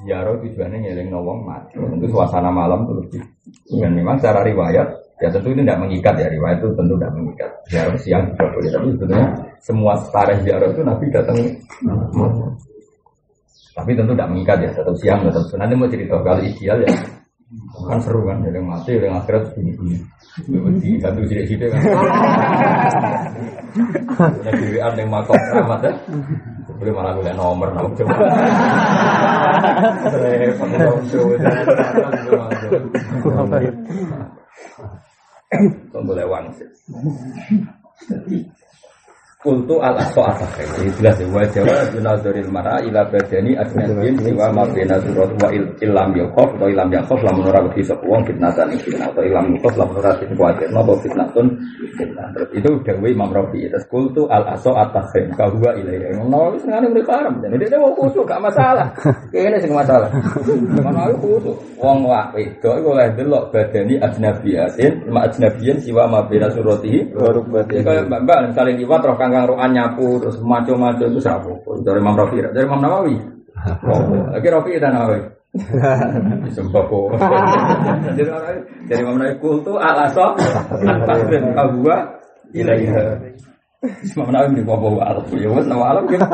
ziarah tujuannya nyeling nawang mati. Tentu suasana malam itu lebih. Dan memang secara riwayat ya tentu itu tidak mengikat ya riwayat itu tentu tidak mengikat. Ziarah siang juga boleh tapi sebetulnya semua tarikh ziarah itu Nabi datang tapi tentu tidak mengikat ya, tetap siang, tetap nanti mau cerita kalau ideal ya kan seru kan, ada yang mati, yang akhirat bunyi bunyi. Di satu sini situ kan. Ada dirian yang makom keramat ya. Boleh malah gue nomor nomor coba. Lewat sih. Kultu al aso asakai Jadi jelas ya Wa jawa junazoril mara ila badani asnadin Siwa ma bina surat wa ilam yakof Atau ilam yakof lamun ora wedi sapa wong fitnatan fitnah Atau ilam yakof lamun ora kuatir Napa fitnatun fitnah Terus itu dawe Imam Rafi. Terus kultu al aso asakai Kahwa ilaiya Nawawi sengaja mereka haram Jadi dia mau kusuk gak masalah. Ini sih masalah. Nawawi kusuk Wong wa wedok iku oleh delok badani ajnabiyatin ma ajnabiyin siwa ma bina suratihi. Kayak mbak-mbak misalnya liwat roh kangkang rohan nyapu terus maco-maco itu siapa? Dari Imam Rafi, dari Imam Nawawi. Lagi Rafi dan Nawawi. Sumpah kok. Dari Imam Nawawi kultu alaso al-taslim kahwa ilaiha. Imam Nawawi di bawah alam. Ya wes nama alam gitu.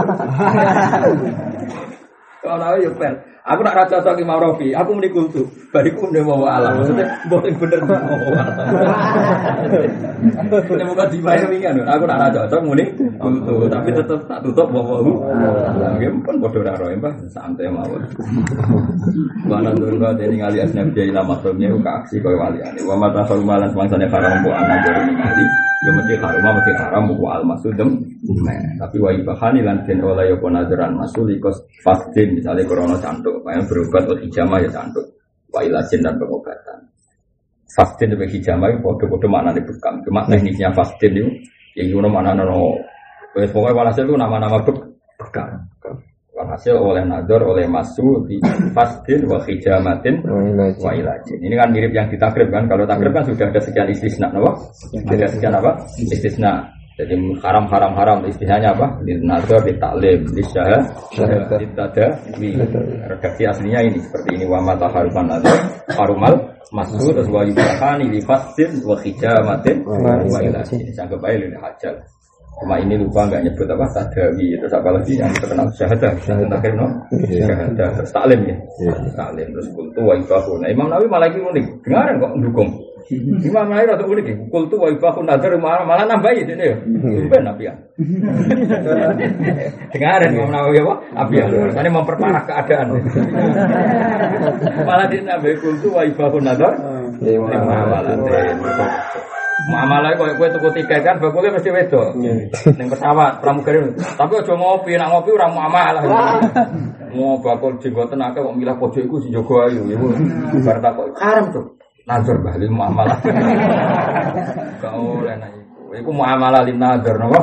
Kalau Nawawi ya. Aku nak raja cocok Imam Rafi, aku muni kultu. Bariku muni bawa alam. Maksudnya boleh bener bawa alam. Ini bukan dibayar wingan. Aku nak raja cocok muni kultu, tapi tetap tak tutup bawa alam. Mungkin pun bodoh raro ya, santai mawon. Turun kau jadi ngali asnaf dia lama sebelumnya ke aksi kau wali ani. Wa mata malan semangsanya haram bu anak dari ngali. Ya mesti haram, mesti haram bu al masudem. Tapi wa ibahani lan den oleh yo nazaran masulikos fastin misalnya corona cantuk yang berobat atau hijamah ya cantuk. Wa ilajin dan pengobatan. Fastin dan hijamah itu bodoh-bodoh mana nih bekam. Cuma teknisnya fastin itu yang gimana mana no. Pokoknya walhasil itu nama-nama bekam. Walhasil oleh nador, oleh masu di fastin wa hijamatin wa ilajin. Ini kan mirip yang ditakrib kan. Kalau takrib kan sudah ada sekian istisna, apa? Ada sekian apa? Istisna. Jadi haram haram haram istilahnya apa? Di nazar, di taklim, di syahad, di tada, di redaksi aslinya ini seperti ini wa mata haruman nazar, harumal masuk terus wa yubahani di fastin wa hijamatin wa ilasin. Sanggup aja ini hajal. Cuma ini lupa nggak nyebut apa tadawi terus apa lagi yang terkenal? Syahadah terakhir no? Syahadah terus taklim ya? Taklim terus kultu wa ibahu nah Imam Nawawi malah ini unik. Dengaran kok mendukung Imam Nawawi rada unik kultu wa ibahu nazar malah malah nambahi ini ya ben api ya dengaran Imam Nawawi apa? Api. Ya ini memperparah keadaan. Malah dia nambahi kultu wa ibahu nazar. Malah Muamalah kok kowe tuku tiket kan bakule mesti wedo. Ning pesawat pramugari. Tapi aja ngopi, nak ngopi ora muamalah. Mau bakul jenggoten akeh kok milah pojok iku sing jaga ayu. Bar tak kok haram tuh. Nazar bali muamalah. Kau oleh nek iku muamalah lin nazar? Nah,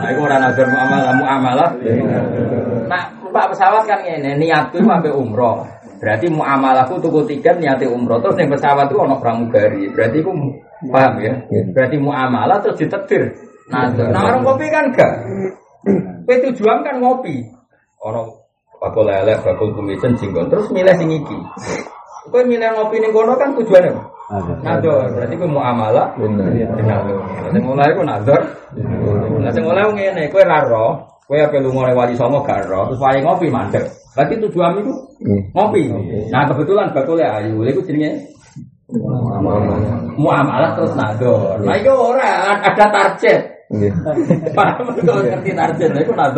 iku ora nazar muamalah muamalah. Nah, Pak pesawat kan ngene, niat itu sampai umroh. Berarti muamalahku tuku tiket niati umroh terus yang pesawat itu ono pramugari. Berarti aku paham ya. Berarti muamalah terus ditetir. Nah, nah orang kopi kan enggak. Kowe tujuan kan ngopi. Ono bakul lele, bakul kumisan jinggon terus milih sing iki. Kowe milih ngopi ning kono kan tujuannya? Nador, berarti ku muamalah. Bener. Sing mulai ku nador. Nah sing mulai ngene, kowe ra roh, kowe ape lunga wali songo gak roh, terus wae ngopi mandek. Berarti tujuan itu ngopi. Nah kebetulan bakulnya ayu, itu jenenge muamalah terus nador. Nah itu orang ada target. Paham kalau ngerti itu. Nah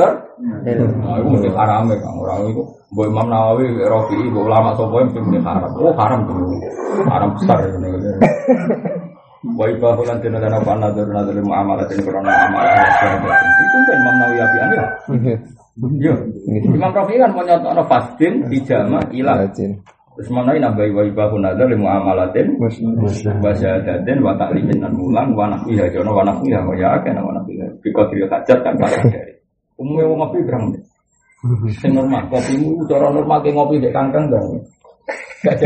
itu mesti haram ya kang orang itu. Imam Nawawi, Rofi, bu ulama sopo yang mesti haram. Oh haram tuh, haram besar ini. Wa ibahu lan dina lan apa nador nador muamalah ini karena amalah itu kan Imam Nawawi apian ya. Iya. Imam Rafi kan punya ono fastin hijama ilah. Terus mana ini nambahi wa ibahu nazar limu amalatin wa syahadatin wa ta'limin dan mulang wa nakwiha jono wa nakwiha wa ya akena wa nakwiha bikot hajat kan kalau dari umumnya mau ngopi berang Sing normal, kopimu cara normal kayak ngopi dek kangkang dong. Gak.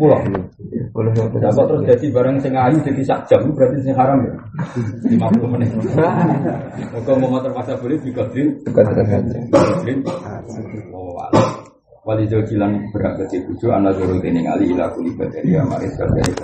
Boleh jawab. Kok terus jadi barang sing ayu jadi sak jam berarti sing haram ya? 50 menit. Kok mau motor masa boleh dikodrin? Dikodrin. Oh, alah. Wali jauh bilang berhak kecil bucu anak dulu tening ali ila kulibat dari amaris dari